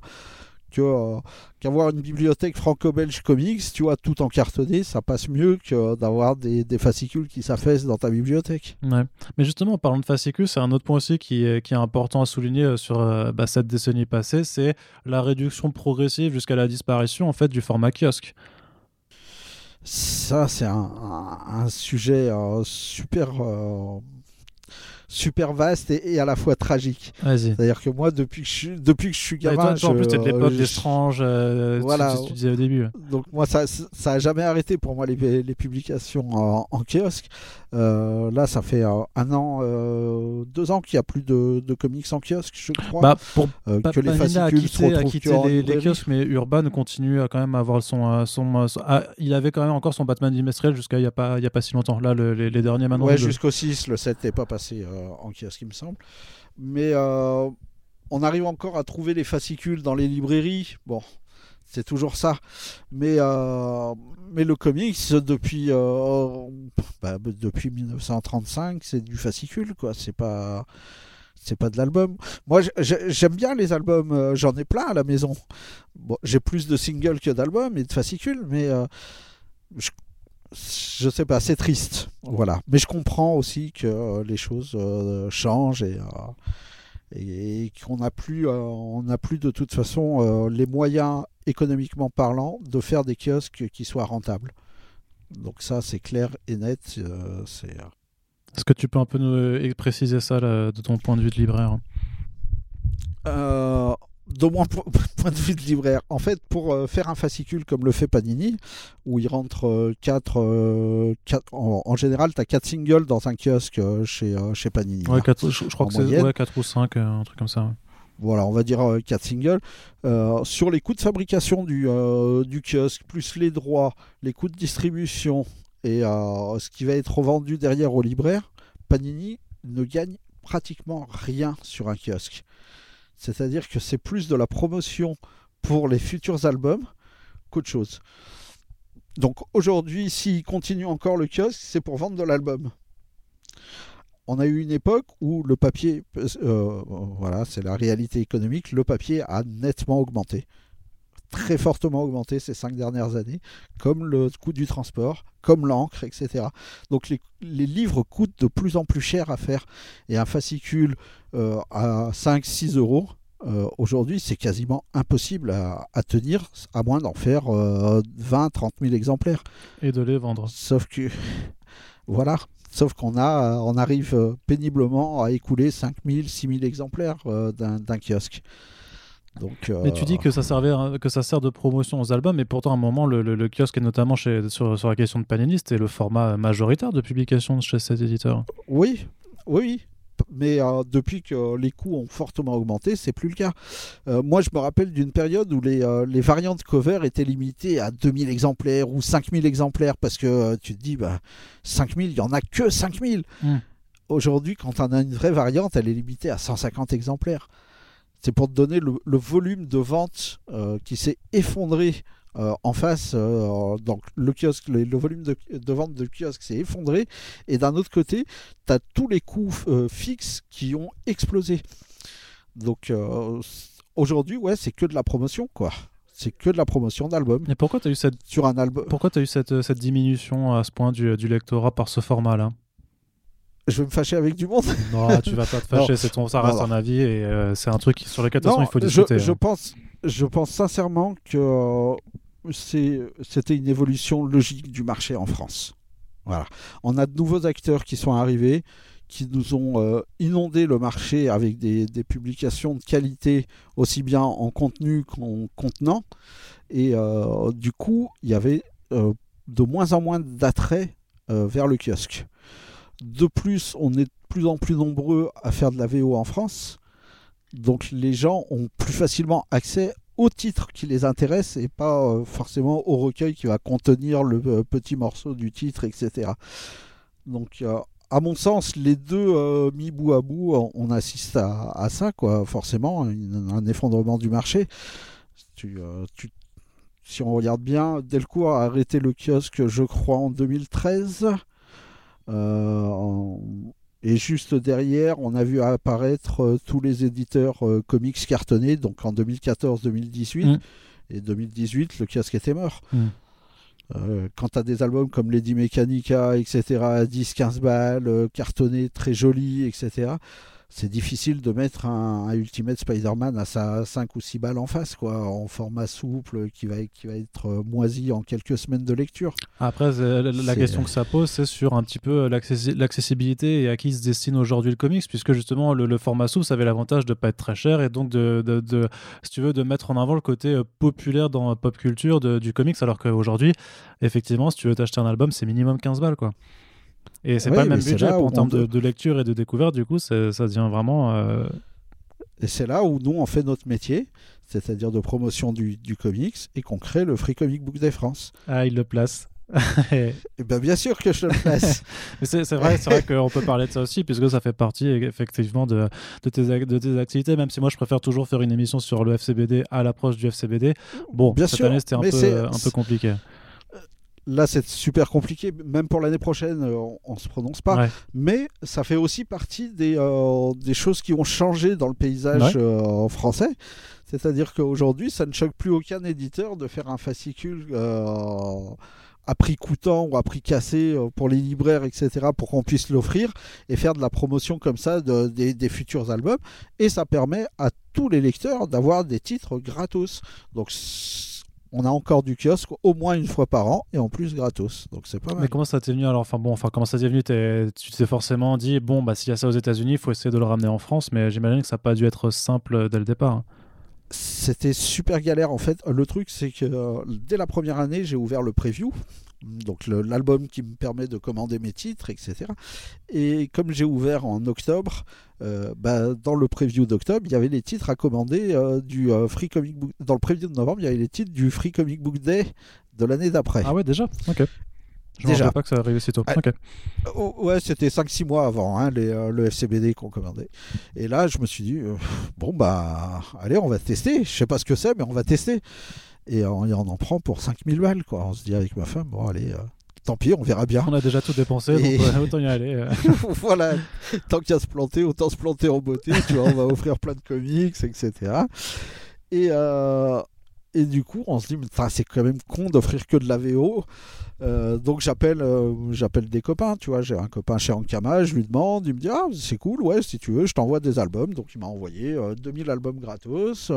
euh, qu'avoir une bibliothèque franco-belge comics, tu vois, tout en cartonné, ça passe mieux que d'avoir des, fascicules qui s'affaissent dans ta bibliothèque. Ouais. Mais justement, en parlant de fascicules, c'est un autre point aussi qui est, qui est important à souligner euh, sur euh, bah, cette décennie passée, c'est la réduction progressive jusqu'à la disparition en fait du format kiosque. Ça, c'est un, sujet super super vaste et, à la fois tragique. C'est-à-dire que moi, depuis que je, depuis que je suis gamin. en plus, c'était de l'époque d'étrange, euh, voilà. tu, disais au début. Donc, moi, ça ça a jamais arrêté pour moi les, les publications en, en kiosque. Euh, là, ça fait euh, un an, euh, deux ans qu'il n'y a plus de, comics en kiosque, je crois. Bah, pour que les fascicules a quitté, les, kiosques, mais Urban continue à quand même avoir son, son, ah, il avait quand même encore son Batman bimestriel jusqu'à il n'y a pas il y a pas si longtemps. Là, les, derniers maintenant. Ouais, jusqu'au 6, le 7 n'est pas passé en kiosque, il me semble. Mais on arrive encore à trouver les fascicules dans les librairies. Bon, c'est toujours ça. Mais, euh, mais le comics, depuis, euh, bah, depuis 1935, c'est du fascicule, quoi. C'est pas. C'est pas de l'album. Moi, j'aime bien les albums. Euh, j'en ai plein à la maison. J'ai plus de singles que d'albums et de fascicules, mais je, je sais pas, c'est triste. Voilà. Mais je comprends aussi que les choses changent et et qu'on n'a plus, euh, on n'a plus de toute façon euh, les moyens économiquement parlant de faire des kiosques qui soient rentables. Donc ça, c'est clair et net. Euh, c'est. Est-ce que tu peux un peu nous préciser ça de ton point de vue de libraire? De mon point de vue de libraire, en fait, pour euh, faire un fascicule comme le fait Panini, où il rentre 4, euh, euh, en, général, tu as 4 singles dans un kiosque chez, chez Panini. Ouais, je, crois que c'est 4 ou 5, un truc comme ça. Voilà, on va dire 4 singles. sur les coûts de fabrication du, du kiosque, plus les droits, les coûts de distribution et ce qui va être vendu derrière au libraire, Panini ne gagne pratiquement rien sur un kiosque. C'est-à-dire que c'est plus de la promotion pour les futurs albums qu'autre chose. Donc aujourd'hui, s'il continue encore le kiosque, c'est pour vendre de l'album. On a eu une époque où le papier, euh, voilà, c'est la réalité économique, le papier a nettement augmenté. Très fortement augmenté ces cinq dernières années, comme le coût du transport, comme l'encre, etc. Donc les, livres coûtent de plus en plus cher à faire. Et un fascicule euh, à 5-6 euros, euh, aujourd'hui, c'est quasiment impossible à, tenir, à moins d'en faire 20, 30 000 exemplaires. Et de les vendre. Sauf que, voilà, sauf qu'on a, on arrive euh, péniblement à écouler 5 000, 6 000 exemplaires euh, d'un kiosque. Donc, Mais tu dis que ça, servait, que ça sert de promotion aux albums, mais pourtant à un moment, le, kiosque, et notamment chez, sur, sur, la question de Panini, c'était le format majoritaire de publication chez cet éditeur. Oui, oui, mais euh, depuis que les coûts ont fortement augmenté, c'est plus le cas. Euh, moi, je me rappelle d'une période où les, euh, les, variantes cover étaient limitées à 2000 exemplaires ou 5000 exemplaires parce que tu te dis, bah, 5000, il n'y en a que 5000. Hmm. Aujourd'hui, quand on a une vraie variante, elle est limitée à 150 exemplaires. C'est pour te donner le, le volume de vente qui s'est effondré euh, en face, euh, donc le kiosque, le, volume de, vente de kiosque s'est effondré, et d'un autre côté, tu as tous les coûts euh, fixes qui ont explosé. Donc aujourd'hui, ouais, c'est que de la promotion, quoi. C'est que de la promotion d'albums. Et pourquoi tu as eu cette sur un album Pourquoi as eu cette, cette, diminution à ce point du, du lectorat par ce format-là? Je vais me fâcher avec du monde. Non, tu vas pas te fâcher, c'est ton, ça reste un avis et c'est un truc sur lequel de toute façon il faut discuter. Je, je, hein. pense, je pense sincèrement que c'était une évolution logique du marché en France. Voilà. On a de nouveaux acteurs qui sont arrivés, qui nous ont euh, inondé le marché avec des, publications de qualité, aussi bien en contenu qu'en contenant. Et euh, du coup, il y avait euh, de moins en moins d'attrait vers le kiosque. De plus, on est de plus en plus nombreux à faire de la VO en France. Donc les gens ont plus facilement accès au titre qui les intéresse et pas euh, forcément au recueil qui va contenir le euh, petit morceau du titre, etc. Donc, euh, à mon sens, les deux mis bout à bout, on, assiste à, ça, quoi. Forcément, un, effondrement du marché. Si on regarde bien, Delcourt a arrêté le kiosque, je crois, en 2013. Et juste derrière, on a vu apparaître tous les éditeurs comics cartonnés, donc en 2014-2018. Mm. Et 2018, le kiosque était mort. Mm. Euh, quand tu as des albums comme Lady Mechanica, etc., 10-15 balles, cartonnés, très jolis, etc., c'est difficile de mettre un, Ultimate Spider-Man à sa 5 ou 6 balles en face, quoi, en format souple, qui va, qui va être euh, moisi en quelques semaines de lecture. Après, la, question que ça pose, c'est sur un petit peu l'accessibilité et à qui se destine aujourd'hui le comics, puisque justement, le, format souple, ça avait l'avantage de ne pas être très cher et donc, de, de, si tu veux, de mettre en avant le côté euh, populaire dans la pop culture du comics, alors qu'aujourd'hui, effectivement, si tu veux t'acheter un album, c'est minimum 15 balles, quoi. Et c'est pas le même budget en termes de, lecture et de découverte, du coup, ça devient vraiment. Euh, et c'est là où nous, on fait notre métier, c'est-à-dire de promotion du, comics, et qu'on crée le Free Comic Book Day France. Ah, il le place. et eh bien, bien sûr que je le place. c'est vrai, vrai qu'on peut parler de ça aussi, puisque ça fait partie effectivement de, de, tes, de tes activités, même si moi je préfère toujours faire une émission sur le FCBD à l'approche du FCBD. Bon, bien cette année c'était un, peu, un peu compliqué là c'est super compliqué, même pour l'année prochaine, euh, on, ne se prononce pas. Mais ça fait aussi partie des, euh, des, choses qui ont changé dans le paysage euh, français. C'est-à-dire qu'aujourd'hui, ça ne choque plus aucun éditeur de faire un fascicule à prix coûtant ou à prix cassé pour les libraires, etc., pour qu'on puisse l'offrir et faire de la promotion comme ça des, des, futurs albums. Et ça permet à tous les lecteurs d'avoir des titres gratos. Donc on a encore du kiosque au moins une fois par an et en plus gratos. Donc c'est pas mal. Mais comment ça t'est venu alors? Enfin bon, enfin comment ça t'est venu? Tu t'es forcément dit bon bah s'il y a ça aux États-Unis, il faut essayer de le ramener en France. Mais j'imagine que ça n'a pas dû être simple dès le départ. Hein. C'était super galère en fait. Le truc c'est que euh, dès la première année, j'ai ouvert le preview donc l'album qui me permet de commander mes titres, etc. Et comme j'ai ouvert en octobre, euh, bah, dans le preview d'octobre, il y avait les titres à commander euh, du euh, Free Comic Book. Dans le preview de novembre, il y avait les titres du Free Comic Book Day de l'année d'après. Ah ouais, déjà? Ok. Je ne pas que ça arrivait si tôt. Ah, oh, ouais, c'était 5-6 mois avant hein, les, le FCBD qu'on commandait. Et là, je me suis dit, bon, bah, allez, on va tester. Je sais pas ce que c'est, mais on va tester. Et on, en prend pour 5000 balles, quoi. On se dit avec ma femme, bon, allez, euh, tant pis, on verra bien. On a déjà tout dépensé, donc autant y aller. Euh. voilà, tant qu'à se planter, autant se planter en beauté, tu vois, on va offrir plein de comics, etc. Et, euh, et du coup, on se dit, c'est quand même con d'offrir que de la VO. donc j'appelle j'appelle des copains, tu vois, j'ai un copain chez Ankama, je lui demande, il me dit, ah, c'est cool, ouais, si tu veux, je t'envoie des albums. Donc il m'a envoyé 2000 albums gratos.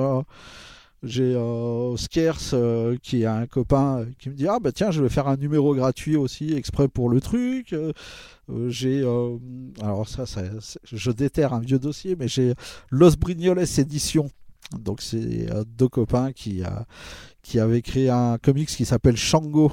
J'ai euh, Skers euh, qui est un copain qui me dit ah bah tiens je vais faire un numéro gratuit aussi exprès pour le truc. Euh, j'ai alors ça, ça, je déterre un vieux dossier mais j'ai Los Brignoles édition donc c'est deux copains qui qui avaient créé un comics qui s'appelle Shango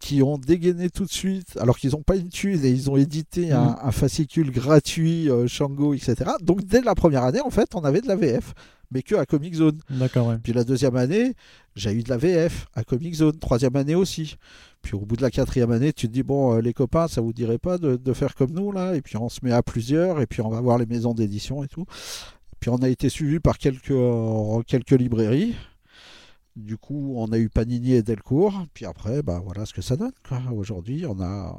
qui ont dégainé tout de suite, alors qu'ils n'ont pas une thune et ils ont édité un, mmh. un, fascicule gratuit Shango, etc. Donc dès la première année, en fait, on avait de la VF mais que à Comic Zone. D'accord, Puis la deuxième année, j'ai eu de la VF à Comic Zone. Troisième année aussi. Puis au bout de la quatrième année, tu te dis, bon, euh, les copains, ça vous dirait pas de, faire comme nous, là? Et puis on se met à plusieurs, et puis on va voir les maisons d'édition et tout. Puis on a été suivi par quelques, euh, quelques librairies. Du coup, on a eu Panini et Delcourt. Puis après, bah, voilà ce que ça donne. Aujourd'hui, on a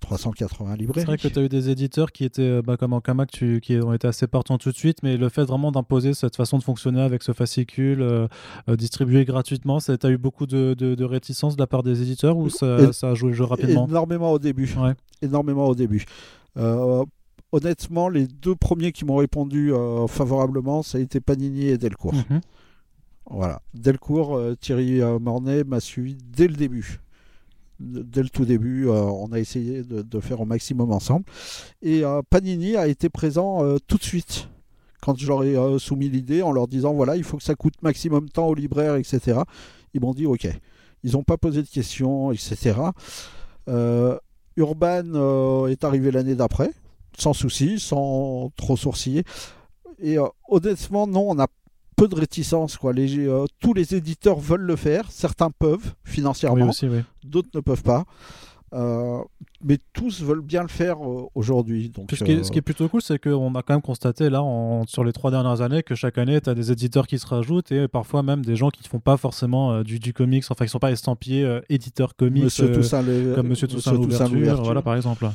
380 librairies. C'est vrai que tu as eu des éditeurs qui étaient, euh, bah, comme en Kamac, qui ont été assez partants tout de suite, mais le fait vraiment d'imposer cette façon de fonctionner avec ce fascicule euh, euh, distribué gratuitement, tu as eu beaucoup de, de, réticence de la part des éditeurs ou ça, a joué le jeu rapidement Énormément au début. Énormément au début. honnêtement, les deux premiers qui m'ont répondu favorablement, ça a été Panini et Delcourt. Mhm. Voilà. Delcourt, Thierry Mornay m'a suivi dès le début dès le tout début, euh, on a essayé de, faire au maximum ensemble. Et euh, Panini a été présent euh, tout de suite quand je soumis l'idée en leur disant voilà, il faut que ça coûte maximum temps aux libraires, etc. Ils m'ont dit ok. Ils n'ont pas posé de questions, etc. Urban est arrivé l'année d'après, sans souci, sans trop sourciller. Et honnêtement, non, on n'a peu de réticence. Quoi. Les, euh, tous les éditeurs veulent le faire. Certains peuvent financièrement, d'autres ne peuvent pas. Euh, mais tous veulent bien le faire aujourd'hui. Donc, ce, qui est, ce, qui est, plutôt cool, c'est qu'on a quand même constaté là, sur les trois dernières années, que chaque année, tu as des éditeurs qui se rajoutent et parfois même des gens qui ne font pas forcément du, du, comics, enfin, qui ne sont pas estampillés éditeurs comics, Monsieur Toussaint, comme Monsieur Toussaint l'ouverture, voilà, par exemple.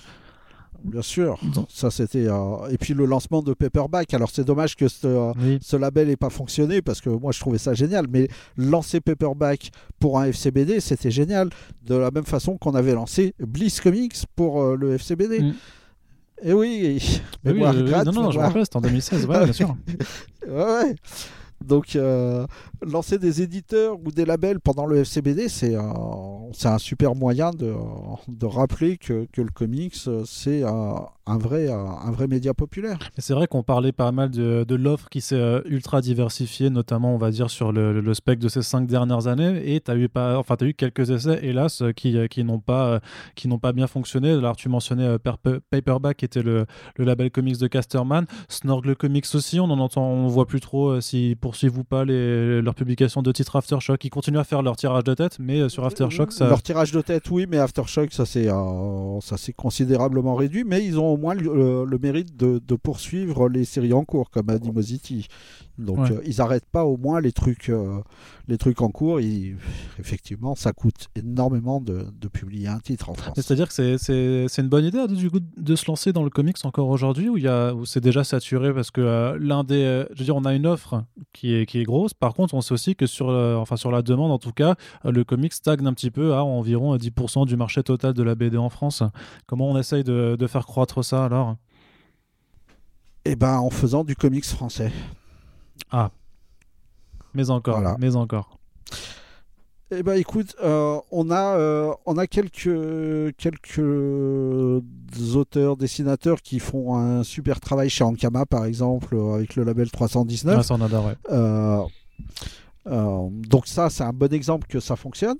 Bien sûr, ça c'était euh, et puis le lancement de Paperback. Alors c'est dommage que ce, label n'ait pas fonctionné parce que moi je trouvais ça génial, mais lancer Paperback pour un FCBD c'était génial de la même façon qu'on avait lancé Bliss Comics pour euh, le FCBD. Mm. Et oui, mais oui, euh, non, non, je me rappelle, c'était en 2016, ouais, bien sûr. ouais. Donc, euh, lancer des éditeurs ou des labels pendant le FCBD, c'est un, super moyen de, rappeler que, le comics, c'est un, vrai, un vrai média populaire. C'est vrai qu'on parlait pas mal de, l'offre qui s'est euh, ultra diversifiée, notamment, on va dire, sur le, spectre de ces cinq dernières années. Et tu as, eu enfin, eu quelques essais, hélas, qui, qui n'ont pas, qui pas bien fonctionné. Alors, tu mentionnais euh, Paperback, qui était le, label comics de Casterman. Snorgle Comics aussi, on en entend, on voit plus trop si pour poursuivent ou pas les, leur publication de titres Aftershock? Ils continuent à faire leur tirage de tête, mais euh, sur Aftershock, ça. Leur tirage de tête, oui, mais Aftershock, ça s'est euh, considérablement réduit, mais ils ont au moins le, mérite de, poursuivre les séries en cours, comme Animosity. Donc euh, ils n'arrêtent pas au moins les trucs, euh, les trucs en cours. effectivement, ça coûte énormément de, publier un titre en France. C'est-à-dire que c'est une bonne idée du coup, de se lancer dans le comics encore aujourd'hui ou, où c'est déjà saturé parce que euh, l'un des, je veux dire, on a une offre qui est, qui est grosse. Par contre, on sait aussi que sur, enfin, sur la demande, en tout cas, le comics stagne un petit peu à environ 10% du marché total de la BD en France. Comment on essaye de, de faire croître ça alors? Eh ben, en faisant du comics français. Ah. Mais encore, mais encore. Eh ben écoute, euh, on a euh, on a quelques quelques auteurs dessinateurs qui font un super travail chez Ankama par exemple avec le label 319. Ah, ça on adore, euh, donc ça c'est un bon exemple que ça fonctionne.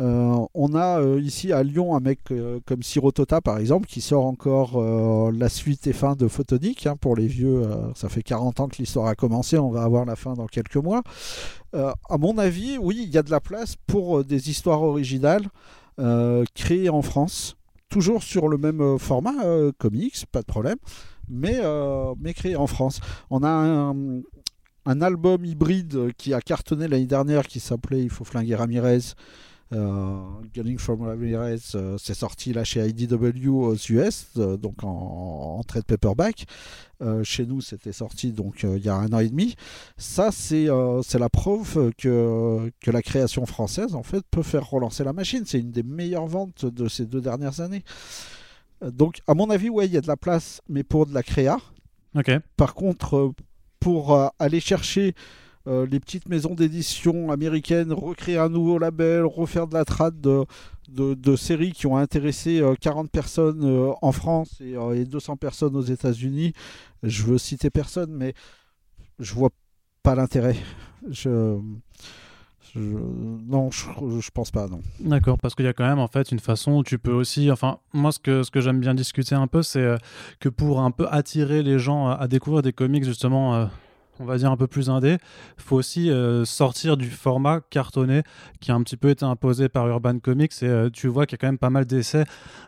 Euh, on a euh, ici à Lyon un mec euh, comme Sirotota par exemple qui sort encore la suite et fin de Photonique. Hein, pour les vieux, ça fait 40 ans que l'histoire a commencé, on va avoir la fin dans quelques mois. à mon avis, oui, il y a de la place pour des histoires originales créées en France, toujours sur le même format, comics, pas de problème, mais, mais créées en France. On a un, un album hybride qui a cartonné l'année dernière qui s'appelait Il faut flinguer Ramirez. Euh, Gunning from Ramirez, euh, c'est sorti là chez IDW aux US, euh, donc en, en, trade paperback. chez nous, c'était sorti donc il y a un an et demi. Ça, c'est la preuve que, que la création française en fait peut faire relancer la machine. C'est une des meilleures ventes de ces deux dernières années. Donc, à mon avis, ouais, il y a de la place, mais pour de la créa. Ok. Par contre, pour aller chercher euh, les petites maisons d'édition américaines, recréer un nouveau label, refaire de la trad de, séries qui ont intéressé 40 euh, personnes en France et, 200 personnes aux États-Unis. Je veux citer personne, mais je vois pas l'intérêt. Je, non, je, je, pense pas, non. D'accord, parce qu'il y a quand même en fait une façon où tu peux aussi, enfin, moi ce que, j'aime bien discuter un peu, c'est euh, que pour un peu attirer les gens à, découvrir des comics justement euh, on va dire un peu plus indé, faut aussi euh, sortir du format cartonné qui a un petit peu été imposé par Urban Comics et euh, tu vois qu'il y a quand même pas mal d'essais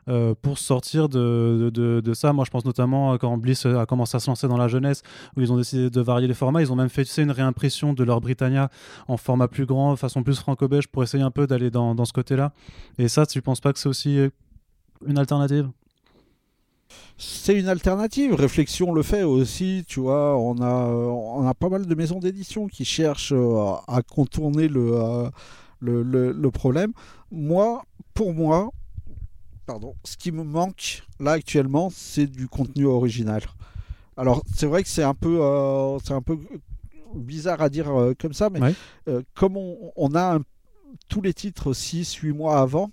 euh, pour sortir de, de, ça. Moi je pense notamment quand Bliss a commencé à se lancer dans la jeunesse où ils ont décidé de varier les formats, ils ont même fait une réimpression de leur Britannia en format plus grand, façon plus franco-belge pour essayer un peu d'aller dans, ce côté-là. Et ça, tu penses pas que c'est aussi une alternative? C'est une alternative. Réflexion le fait aussi, tu vois. On a, on a pas mal de maisons d'édition qui cherchent euh, à contourner euh, le, le, problème. Moi, pour moi, pardon, ce qui me manque là actuellement, c'est du contenu original. Alors, c'est vrai que c'est un peu, euh, c'est un peu bizarre à dire comme ça, mais comme on, a tous les titres 6-8 mois avant,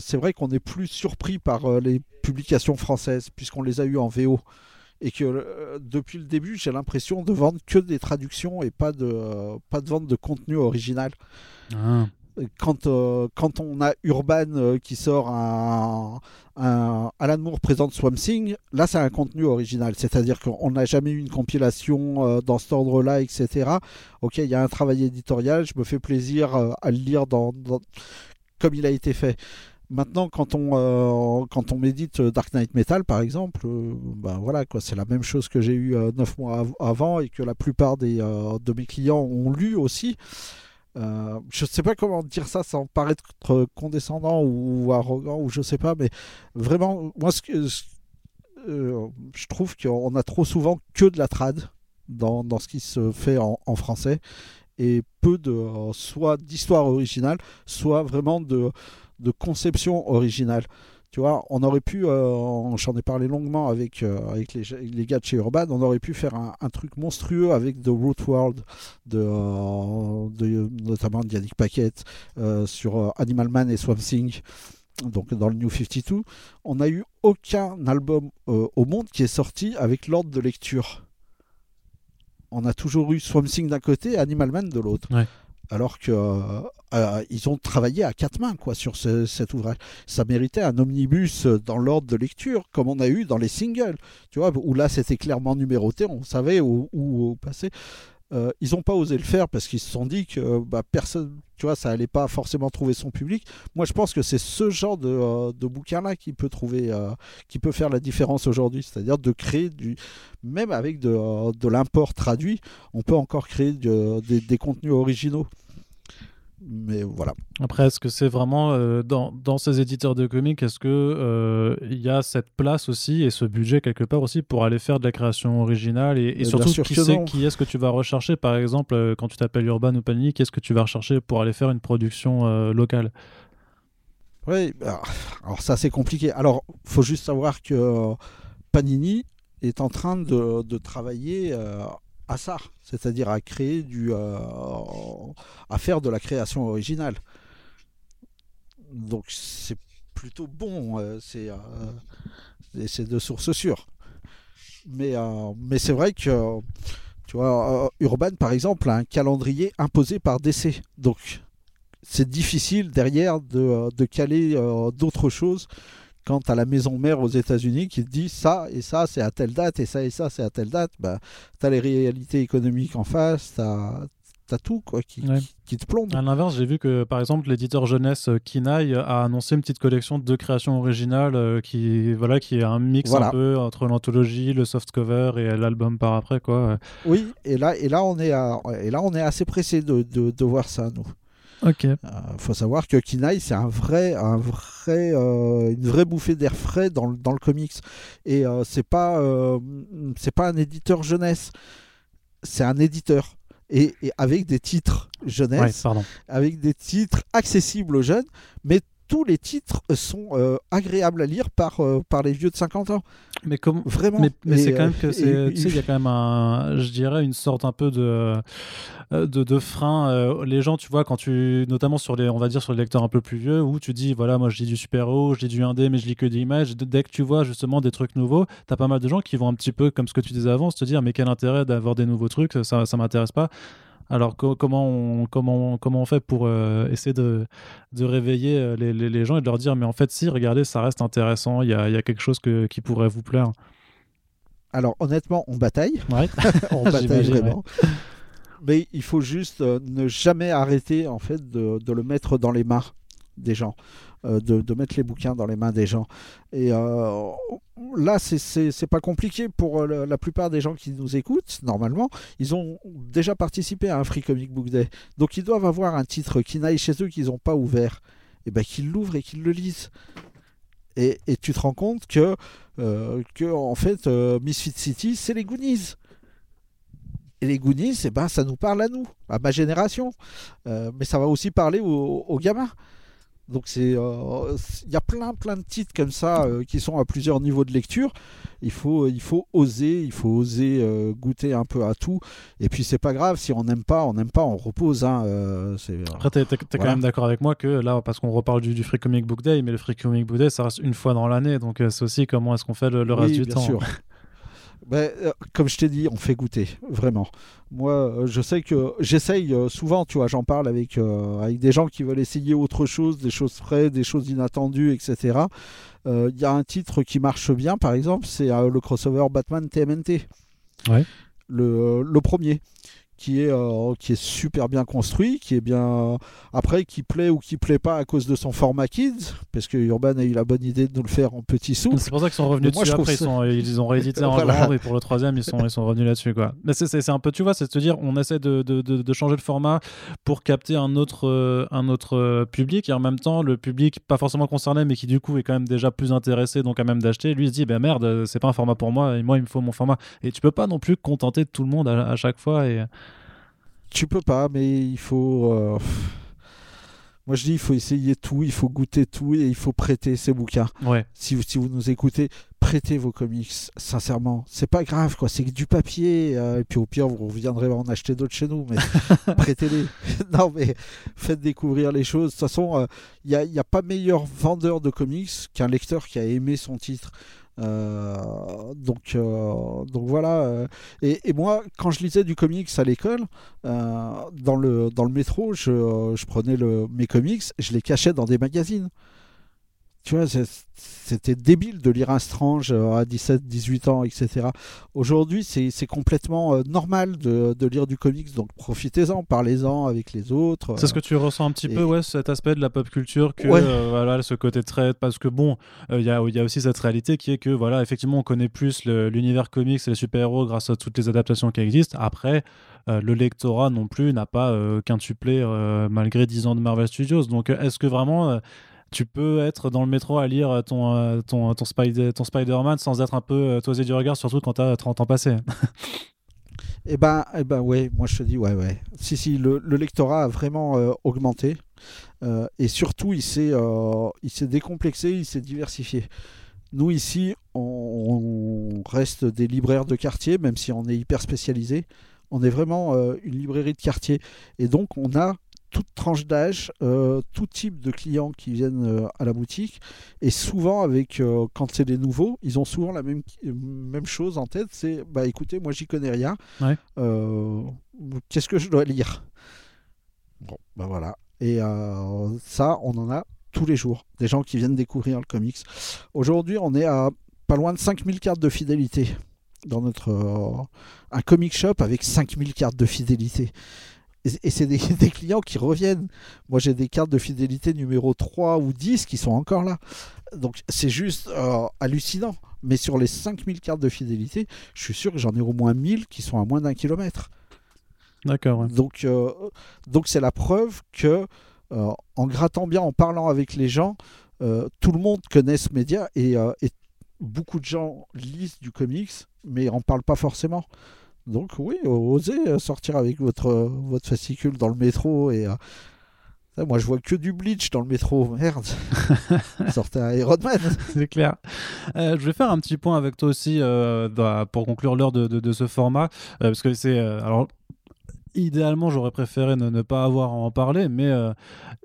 c'est vrai qu'on est plus surpris par les publications françaises, puisqu'on les a eues en VO. Et que euh, depuis le début, j'ai l'impression de vendre que des traductions et pas de, euh, pas de vente de contenu original. Ah. Quand, euh, quand on a Urban qui sort un, un, Alan Moore présente Swamp Thing, là c'est un contenu original, c'est-à-dire qu'on n'a jamais eu une compilation dans cet ordre-là, etc. Ok, il y a un travail éditorial, je me fais plaisir à le lire dans, comme il a été fait. Maintenant, quand on, euh, quand on médite Dark Knight Metal, par exemple, euh, ben voilà, quoi, c'est la même chose que j'ai eu euh, neuf mois avant et que la plupart des, de mes clients ont lu aussi. je ne sais pas comment dire ça sans paraître condescendant ou, arrogant ou je sais pas, mais vraiment, moi, ce que, je trouve qu'on a trop souvent que de la trad dans, dans ce qui se fait en, en français et peu de soit d'histoire originale, soit vraiment de de conception originale. Tu vois, on aurait pu, euh, j'en ai parlé longuement avec, euh, avec les, les, gars de chez Urban, on aurait pu faire un, truc monstrueux avec The Root World, de, euh, de notamment Yannick Paquette, sur Animal Man et Swamp Thing, donc dans le New 52. On n'a eu aucun album au monde qui est sorti avec l'ordre de lecture. On a toujours eu Swamp Thing d'un côté et Animal Man de l'autre. Ouais alors qu'ils euh, euh, ont travaillé à quatre mains quoi sur cet ouvrage. Ça méritait un omnibus dans l'ordre de lecture, comme on a eu dans les singles, tu vois, où là c'était clairement numéroté, on savait où passer. Euh, ils n'ont pas osé le faire parce qu'ils se sont dit que bah, personne, tu vois, ça allait pas forcément trouver son public. Moi, je pense que c'est ce genre de, euh, bouquin-là qui peut trouver, euh, qui peut faire la différence aujourd'hui. C'est-à-dire de créer du, même avec de, l'import traduit, on peut encore créer des contenus originaux mais voilà. Après, est-ce que c'est vraiment euh, dans, dans, ces éditeurs de comics, est-ce que euh, il y a cette place aussi et ce budget quelque part aussi pour aller faire de la création originale et, surtout qui, qui est-ce que tu vas rechercher? Par exemple euh, quand tu t'appelles Urban ou Panini, qu'est-ce que tu vas rechercher pour aller faire une production locale? Oui, bah, alors ça c'est compliqué. Alors, faut juste savoir que Panini est en train de, de travailler à ça, c'est-à-dire à créer du, euh, à faire de la création originale. Donc c'est plutôt bon, euh, c'est euh, c'est de sources sûres. Mais c'est vrai que tu vois, Urban par exemple a un calendrier imposé par DC, donc c'est difficile derrière de, de caler d'autres choses quant à la maison mère aux États-Unis qui te dit ça et ça c'est à telle date et ça et ça c'est à telle date, bah, tu as les réalités économiques en face, tu as, tout quoi, qui, qui, te plombe. À l'inverse, j'ai vu que par exemple l'éditeur jeunesse euh, Kinaï a annoncé une petite collection de créations originales euh, qui, voilà, qui est un mix un peu entre l'anthologie, le softcover et l'album par après. Quoi. Oui, et là, et là, on, est et là on est assez pressé de, de, de voir ça, nous. Ok. Il euh, faut savoir que Kinaï, c'est un vrai, un vrai, euh, une vraie bouffée d'air frais dans, dans, le comics. Et euh, c'est pas, c'est pas un éditeur jeunesse, c'est un éditeur. Et, avec des titres jeunesse, avec des titres accessibles aux jeunes, mais tous les titres sont euh, agréables à lire par, euh, par les vieux de 50 ans. Mais comme vraiment. Mais, c'est quand même que c'est, tu sais, il y a quand même un, je dirais une sorte un peu de de, de frein. Euh, les gens, tu vois, quand tu, notamment sur les, on va dire sur les lecteurs un peu plus vieux, où tu dis, voilà, moi je lis du super-héros, je lis du indé, mais je lis que des images. Dès que tu vois justement des trucs nouveaux, t'as pas mal de gens qui vont un petit peu comme ce que tu disais avant, se dire, mais quel intérêt d'avoir des nouveaux trucs, ça, ça m'intéresse pas. Alors comment, on, comment, comment on fait pour euh, essayer de, de réveiller euh, les, les, gens et de leur dire mais en fait si, regardez, ça reste intéressant, il y a, y a, quelque chose que, qui pourrait vous plaire Alors honnêtement, on bataille. Ouais. on bataille vraiment. Mais il faut juste euh, ne jamais arrêter en fait de, de le mettre dans les mains des gens. Euh, de, mettre les bouquins dans les mains des gens. Et euh, là, c'est pas compliqué pour euh, la plupart des gens qui nous écoutent, normalement. Ils ont déjà participé à un Free Comic Book Day. Donc ils doivent avoir un titre qui n'aille chez eux qu'ils n'ont pas ouvert. Et ben qu'ils l'ouvrent et qu'ils le lisent. Et, tu te rends compte que, en fait, Misfit City, c'est les Goonies. Et les Goonies, eh ben, ça nous parle à nous, à ma génération. mais ça va aussi parler aux gamins. Donc c'est, euh, il y a plein plein de titres comme ça euh, qui sont à plusieurs niveaux de lecture. Il faut, il faut oser, il faut oser euh, goûter un peu à tout. Et puis c'est pas grave si on n'aime pas, on n'aime pas, on repose. Hein, Après t'es, es, quand même d'accord avec moi que là, parce qu'on reparle du, Free Comic Book Day, mais le Free Comic Book Day ça reste une fois dans l'année, donc c'est aussi comment est-ce qu'on fait le, reste du temps. Sûr. Ben, euh, comme je t'ai dit, on fait goûter, vraiment. Moi, euh, je sais que j'essaye euh, souvent, tu vois, j'en parle avec, avec des gens qui veulent essayer autre chose, des choses frais, des choses inattendues, etc. Il y a un titre qui marche bien, par exemple, c'est le crossover Batman TMNT. Ouais. Le, le, premier, qui est, euh, qui est super bien construit, qui est bien. Après, qui plaît ou qui plaît pas à cause de son format kids, parce que Urban a eu la bonne idée de nous le faire en petit sous. C'est pour ça qu'ils sont revenus dessus après. Ils, sont, ils, ont réédité en grand et pour le troisième, ils sont, ils sont revenus là-dessus. Quoi. Mais c'est un peu, tu vois, c'est de se dire, on essaie de, de, de, changer le format pour capter un autre, euh, un autre euh, public et en même temps, le public pas forcément concerné, mais qui du coup est quand même déjà plus intéressé, donc à même d'acheter, lui se dit, ben merde, c'est pas un format pour moi et moi, il me faut mon format. Et tu peux pas non plus contenter tout le monde à, chaque fois. Et... Tu peux pas, mais il faut. Euh, moi, je dis, il faut essayer tout, il faut goûter tout et il faut prêter ses bouquins. Ouais. Si, vous, si vous nous écoutez, prêtez vos comics, sincèrement. C'est pas grave, quoi. C'est du papier. Euh, et puis au pire, vous reviendrez en acheter d'autres chez nous, mais prêtez-les. non, mais faites découvrir les choses. De toute façon, il euh, n'y a, a, pas meilleur vendeur de comics qu'un lecteur qui a aimé son titre. Euh, donc, euh, donc voilà. Euh, et, moi, quand je lisais du comics à l'école, dans, le, dans le métro, je, je prenais mes comics, je les cachais dans des magazines. Tu vois, c'était débile de lire un Strange euh, à 17, 18 ans, etc. Aujourd'hui, c'est complètement euh, normal de, de, lire du comics, donc profitez-en, parlez-en avec les autres. C'est ce que tu ressens un petit peu, ouais, cet aspect de la pop culture, que euh, voilà, ce côté très. Parce que bon, il y, a, y, a, aussi cette réalité qui est que, voilà, effectivement, on connaît plus l'univers comics et les super-héros grâce à toutes les adaptations qui existent. Après, le lectorat non plus n'a pas quintuplé malgré 10 ans de Marvel Studios. Donc, est-ce que vraiment tu peux être dans le métro à lire ton, euh, ton, ton, ton Spider-Man sans être un peu euh, toisé du regard, surtout quand tu as 30 ans passés. eh ben, eh ben ouais, moi je te dis, ouais, ouais. Si, si, le, lectorat a vraiment euh, augmenté. et surtout, il s'est, il s'est décomplexé, il s'est diversifié. Nous, ici, on, reste des libraires de quartier, même si on est hyper spécialisé. On est vraiment une librairie de quartier. Et donc, on a toute tranche d'âge, euh, tout type de clients qui viennent euh, à la boutique. Et souvent, avec euh, quand c'est des nouveaux, ils ont souvent la même, même chose en tête c'est bah écoutez, moi j'y connais rien. Qu'est-ce que je dois lire? Bon, bah voilà. Et ça, on en a tous les jours. Des gens qui viennent découvrir le comics. Aujourd'hui, on est à pas loin de 5000 cartes de fidélité dans notre. un comic shop avec 5000 cartes de fidélité. Et, c'est des, clients qui reviennent. Moi, j'ai des cartes de fidélité numéro 3 ou 10 qui sont encore là. Donc, c'est juste euh, hallucinant. Mais sur les 5000 cartes de fidélité, je suis sûr que j'en ai au moins 1000 qui sont à moins d'un kilomètre. D'accord. Donc, euh, donc c'est la preuve que euh, en grattant bien, en parlant avec les gens, tout le monde connaît ce média et, et beaucoup de gens lisent du comics, mais n'en parlent pas forcément. Donc oui, osez euh, sortir avec votre, euh, votre fascicule dans le métro et... Euh, moi, je vois que du bleach dans le métro. Merde. Sortez un Iron Man. C'est clair. je vais faire un petit point avec toi aussi pour conclure l'heure de, de, ce format. parce que c'est. alors, idéalement, j'aurais préféré ne, pas avoir à en parler, mais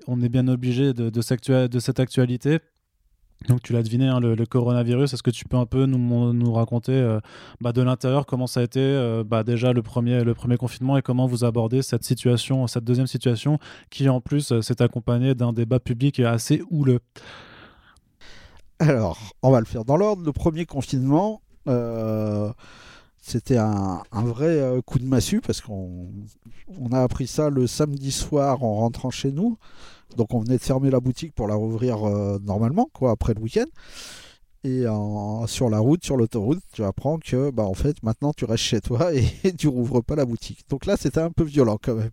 on est bien obligé de, de, cette actualité donc tu l'as deviné, hein, le, coronavirus, est-ce que tu peux un peu nous, nous raconter euh, bah, de l'intérieur comment ça a été euh, bah, déjà le premier, le premier confinement et comment vous abordez cette situation, cette deuxième situation qui en plus euh, s'est accompagnée d'un débat public assez houleux? Alors, on va le faire dans l'ordre. Le premier confinement, c'était un, un, vrai coup de massue parce qu'on on a appris ça le samedi soir en rentrant chez nous. Donc on venait de fermer la boutique pour la rouvrir euh, normalement, quoi, après le week-end. Et sur la route, sur l'autoroute, tu apprends que bah, en fait, maintenant tu restes chez toi et, tu rouvres pas la boutique. Donc là, c'était un peu violent quand même.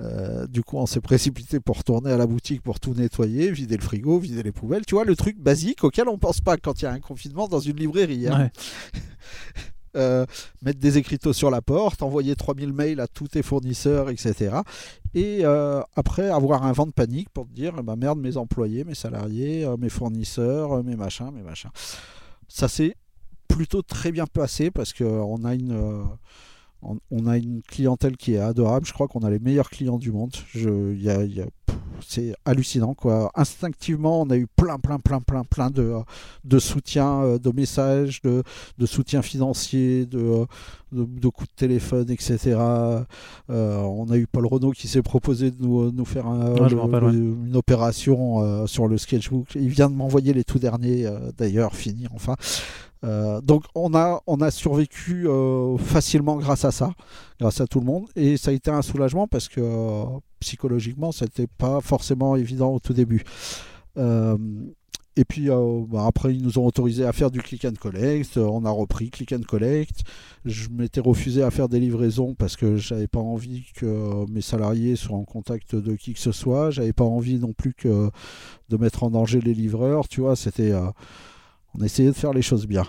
Euh, du coup, on s'est précipité pour retourner à la boutique pour tout nettoyer, vider le frigo, vider les poubelles. Tu vois, le truc basique auquel on pense pas quand il y a un confinement dans une librairie. Hein. Euh, mettre des écriteaux sur la porte, envoyer 3000 mails à tous tes fournisseurs, etc. Et euh, après avoir un vent de panique pour te dire bah merde, mes employés, mes salariés, euh, mes fournisseurs, mes machins, mes machins. Ça s'est plutôt très bien passé parce qu'on a une. a une clientèle qui est adorable. Je crois qu'on a les meilleurs clients du monde. Je, y a, c'est hallucinant quoi. Instinctivement, on a eu plein, plein, plein, plein, plein de, de soutien, euh, de messages, de, de soutien financier, de, de, coups de téléphone, etc. Euh, on a eu Paul Renault qui s'est proposé de nous, nous faire une opération sur le sketchbook. Il vient de m'envoyer les tout derniers, d'ailleurs, finis enfin. Euh, donc on a, on a survécu euh, facilement grâce à ça, grâce à tout le monde. Et ça a été un soulagement parce que euh, psychologiquement, c'était pas forcément évident au tout début. et puis bah, après, ils nous ont autorisé à faire du click and collect. On a repris click and collect. Je m'étais refusé à faire des livraisons parce que j'avais pas envie que mes salariés soient en contact de qui que ce soit. J'avais pas envie non plus que de mettre en danger les livreurs. Tu vois, c'était on essayait de faire les choses bien.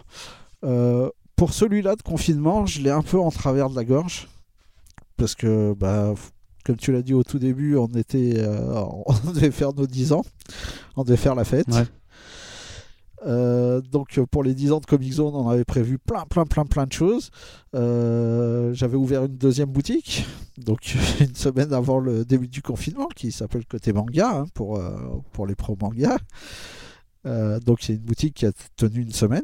Euh, pour celui-là de confinement, je l'ai un peu en travers de la gorge. Parce que, bah, comme tu l'as dit au tout début, on, était, euh, on devait faire nos 10 ans. On devait faire la fête. Euh, donc pour les 10 ans de Comic Zone, on avait prévu plein, plein, plein, plein de choses. J'avais ouvert une deuxième boutique, donc une semaine avant le début du confinement, qui s'appelle Côté Manga, hein, pour, pour les pro manga. Euh, donc c'est une boutique qui a tenu une semaine.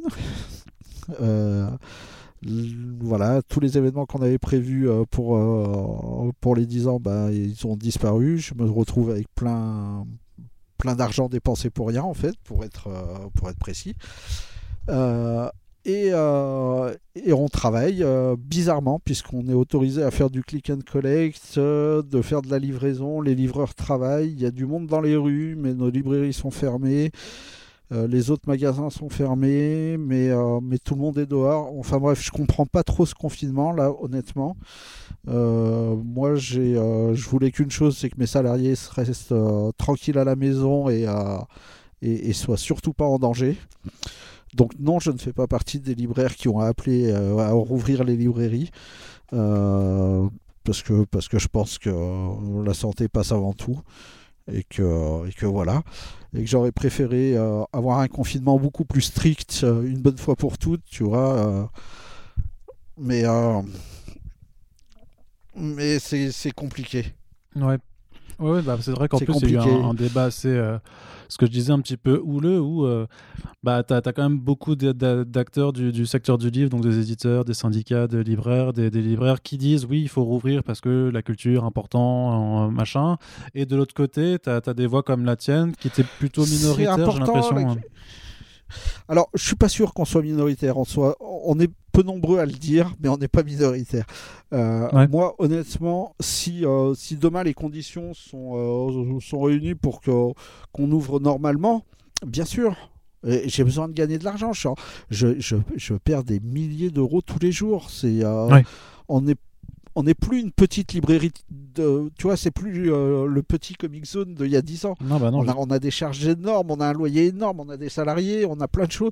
Euh, voilà, tous les événements qu'on avait prévus euh, pour, pour les 10 ans, bah, ils ont disparu. Je me retrouve avec plein, d'argent dépensé pour rien, en fait, pour être, être précis. Et, et, on travaille bizarrement puisqu'on est autorisé à faire du click and collect, de faire de la livraison. Les livreurs travaillent, il y a du monde dans les rues, mais nos librairies sont fermées. Euh, les autres magasins sont fermés, mais, euh, mais tout le monde est dehors. Enfin bref, je comprends pas trop ce confinement là, honnêtement. Euh, moi, j'ai, je voulais qu'une chose, c'est que mes salariés restent tranquilles à la maison et, et, soient surtout pas en danger. Donc non, je ne fais pas partie des libraires qui ont appelé à rouvrir les librairies. parce que je pense que la santé passe avant tout et que, et que voilà. Et que j'aurais préféré euh, avoir un confinement beaucoup plus strict euh, une bonne fois pour toutes tu vois euh. mais mais c'est compliqué. Ouais ouais bah, c'est vrai qu'en plus il y a eu un, un débat assez ce que je disais un petit peu houleux, où euh, bah, tu as, quand même beaucoup d'acteurs du, secteur du livre, donc des éditeurs, des syndicats, des libraires, des, libraires qui disent oui, il faut rouvrir parce que la culture est important, machin. Et de l'autre côté, tu as, des voix comme la tienne qui étaient plutôt minoritaires, j'ai l'impression. Alors, je suis pas sûr qu'on soit minoritaire. On, soit, on est peu nombreux à le dire, mais on n'est pas minoritaire. Euh, moi, honnêtement, si, euh, si demain les conditions sont, euh, sont réunies pour que, qu'on ouvre normalement, bien sûr, j'ai besoin de gagner de l'argent. Je, je, je, perds des milliers d'euros tous les jours. C'est, On est on n'est plus une petite librairie de, tu vois c'est plus euh, le petit comic zone d'il y a 10 ans. Bah on, a, des charges énormes on a un loyer énorme on a des salariés on a plein de choses.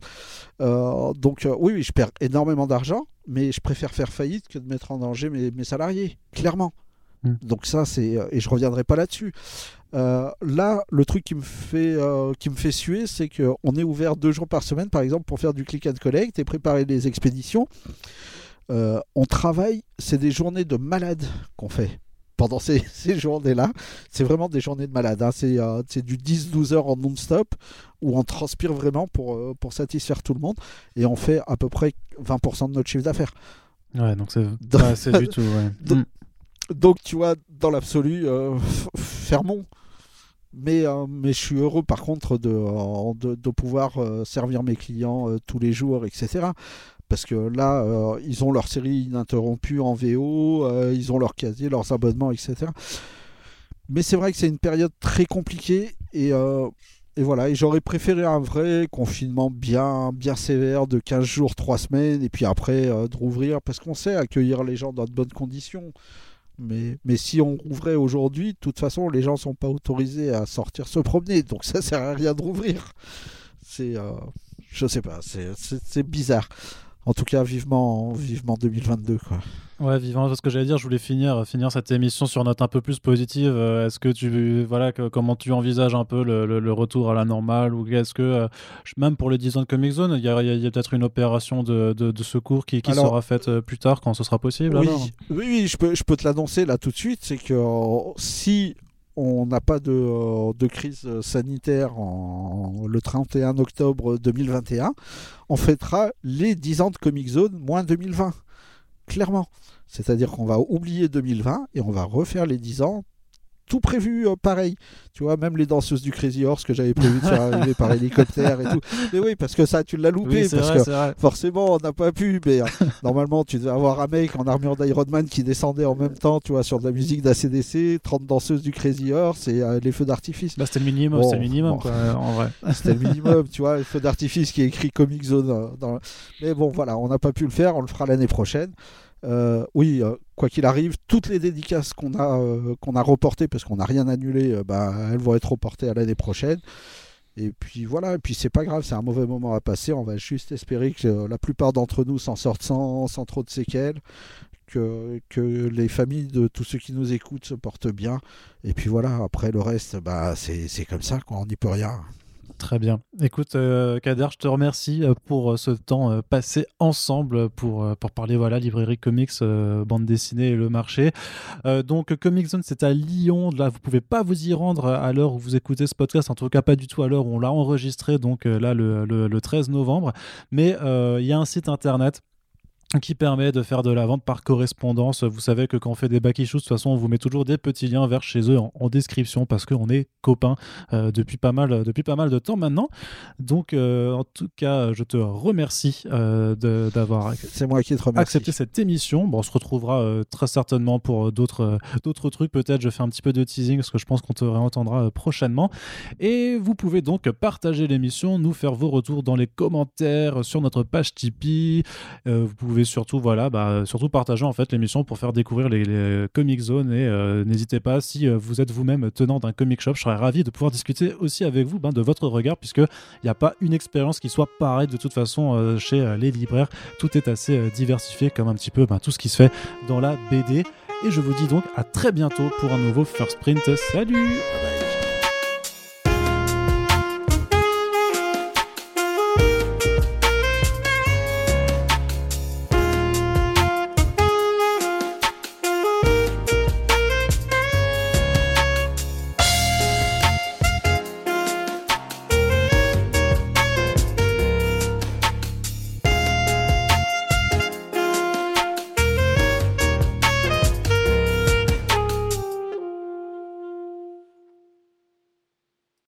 Euh, donc euh, oui oui je perds énormément d'argent mais je préfère faire faillite que de mettre en danger mes, salariés clairement. Hmm. donc ça c'est et je reviendrai pas là-dessus. Là le truc qui me fait qui me fait suer c'est qu'on est ouvert deux jours par semaine par exemple pour faire du click and collect et préparer les expéditions euh, on travaille, c'est des journées de malades qu'on fait pendant ces, journées-là. C'est vraiment des journées de malades. Hein. Euh, c'est du 10-12 heures en non-stop où on transpire vraiment pour, euh, pour satisfaire tout le monde et on fait à peu près 20% de notre chiffre d'affaires. Ouais, donc c'est du tout. Mm. donc, tu vois, dans l'absolu, fermons. Mais, mais je suis heureux par contre de, de pouvoir servir mes clients tous les jours, etc parce que là, euh, ils ont leur série ininterrompue en VO, euh, ils ont leur casier, leurs abonnements, etc. Mais c'est vrai que c'est une période très compliquée et, euh, et voilà. Et j'aurais préféré un vrai confinement bien, bien sévère de 15 jours, 3 semaines, et puis après de rouvrir, parce qu'on sait accueillir les gens dans de bonnes conditions. Mais, mais si on rouvrait aujourd'hui, de toute façon, les gens ne sont pas autorisés à sortir se promener, donc ça sert à rien de rouvrir. C'est, je sais pas, c'est bizarre en tout cas, vivement, vivement 2022. Quoi. Ouais, vivant. Ce que j'allais dire, je voulais finir, finir cette émission sur une note un peu plus positive. Euh, est-ce que tu, voilà, comment tu envisages un peu le, retour à la normale ou est-ce que euh, même pour les 10 ans de Comic Zone, il y a, peut-être une opération de, de, secours qui, qui sera faite euh, plus tard quand ce sera possible Oui, oui, oui, je peux, je peux te l'annoncer là tout de suite, c'est que si on n'a pas de, de, crise sanitaire en, le 31 octobre 2021, on fêtera les 10 ans de Comic Zone moins 2020. Clairement. C'est-à-dire qu'on va oublier 2020 et on va refaire les 10 ans tout prévu euh, pareil. Tu vois, même les danseuses du Crazy Horse que j'avais prévu de faire arriver par hélicoptère et tout. Mais oui, parce que ça, tu l'as loupé. parce que forcément, on n'a pas pu. Mais euh, normalement, tu devais avoir un mec en armure d'Iron Man qui descendait en même temps, tu vois, sur de la musique d'ACDC, 30 danseuses du Crazy Horse et euh, les feux d'artifice. Bah, c'était le minimum, le minimum quoi, en vrai. C'était le minimum, tu vois, les feux d'artifice qui est écrit Comic Zone. Dans... Mais bon, voilà, on n'a pas pu le faire, on le fera l'année prochaine. Euh, oui, euh, quoi qu'il arrive, toutes les dédicaces qu'on a, euh, qu'on a reportées, parce qu'on n'a rien annulé, bah, elles vont être reportées à l'année prochaine. Et puis voilà, et puis c'est pas grave, c'est un mauvais moment à passer. On va juste espérer que la plupart d'entre nous s'en sortent sans, trop de séquelles, que, que, les familles de tous ceux qui nous écoutent se portent bien. Et puis voilà, après le reste, bah, c'est comme ça, quoi, on n'y peut rien. Très bien. Écoute, euh, Kader, je te remercie euh, pour euh, ce temps passé ensemble pour, parler voilà, librairie comics, bande dessinée et le marché. donc, Comic Zone, c'est à Lyon. Là, vous pouvez pas vous y rendre à l'heure où vous écoutez ce podcast, en tout cas pas du tout à l'heure où on l'a enregistré, donc là, le 13 novembre. Mais il y a un site internet qui permet de faire de la vente par correspondance. Vous savez que quand on fait des back issues, de toute façon, on vous met toujours des petits liens vers chez eux en, description parce qu'on est copains euh, depuis, pas mal, depuis pas mal de temps maintenant. Donc, euh, en tout cas, je te remercie euh, d'avoir accepté cette émission. Bon, on se retrouvera très certainement pour d'autres d'autres trucs. Peut-être je fais un petit peu de teasing parce que je pense qu'on te réentendra prochainement. Et vous pouvez donc partager l'émission, nous faire vos retours dans les commentaires sur notre page Tipeee. vous pouvez surtout, voilà, bah, surtout partager en fait l'émission pour faire découvrir les, Comic Zone et euh, n'hésitez pas si euh, vous êtes vous-même tenant d'un comic shop, je serais ravi de pouvoir discuter aussi avec vous ben, de votre regard puisque il n'y a pas une expérience qui soit pareille de toute façon euh, chez les libraires. Tout est assez diversifié comme un petit peu ben, tout ce qui se fait dans la BD. Et je vous dis donc à très bientôt pour un nouveau First Print. Salut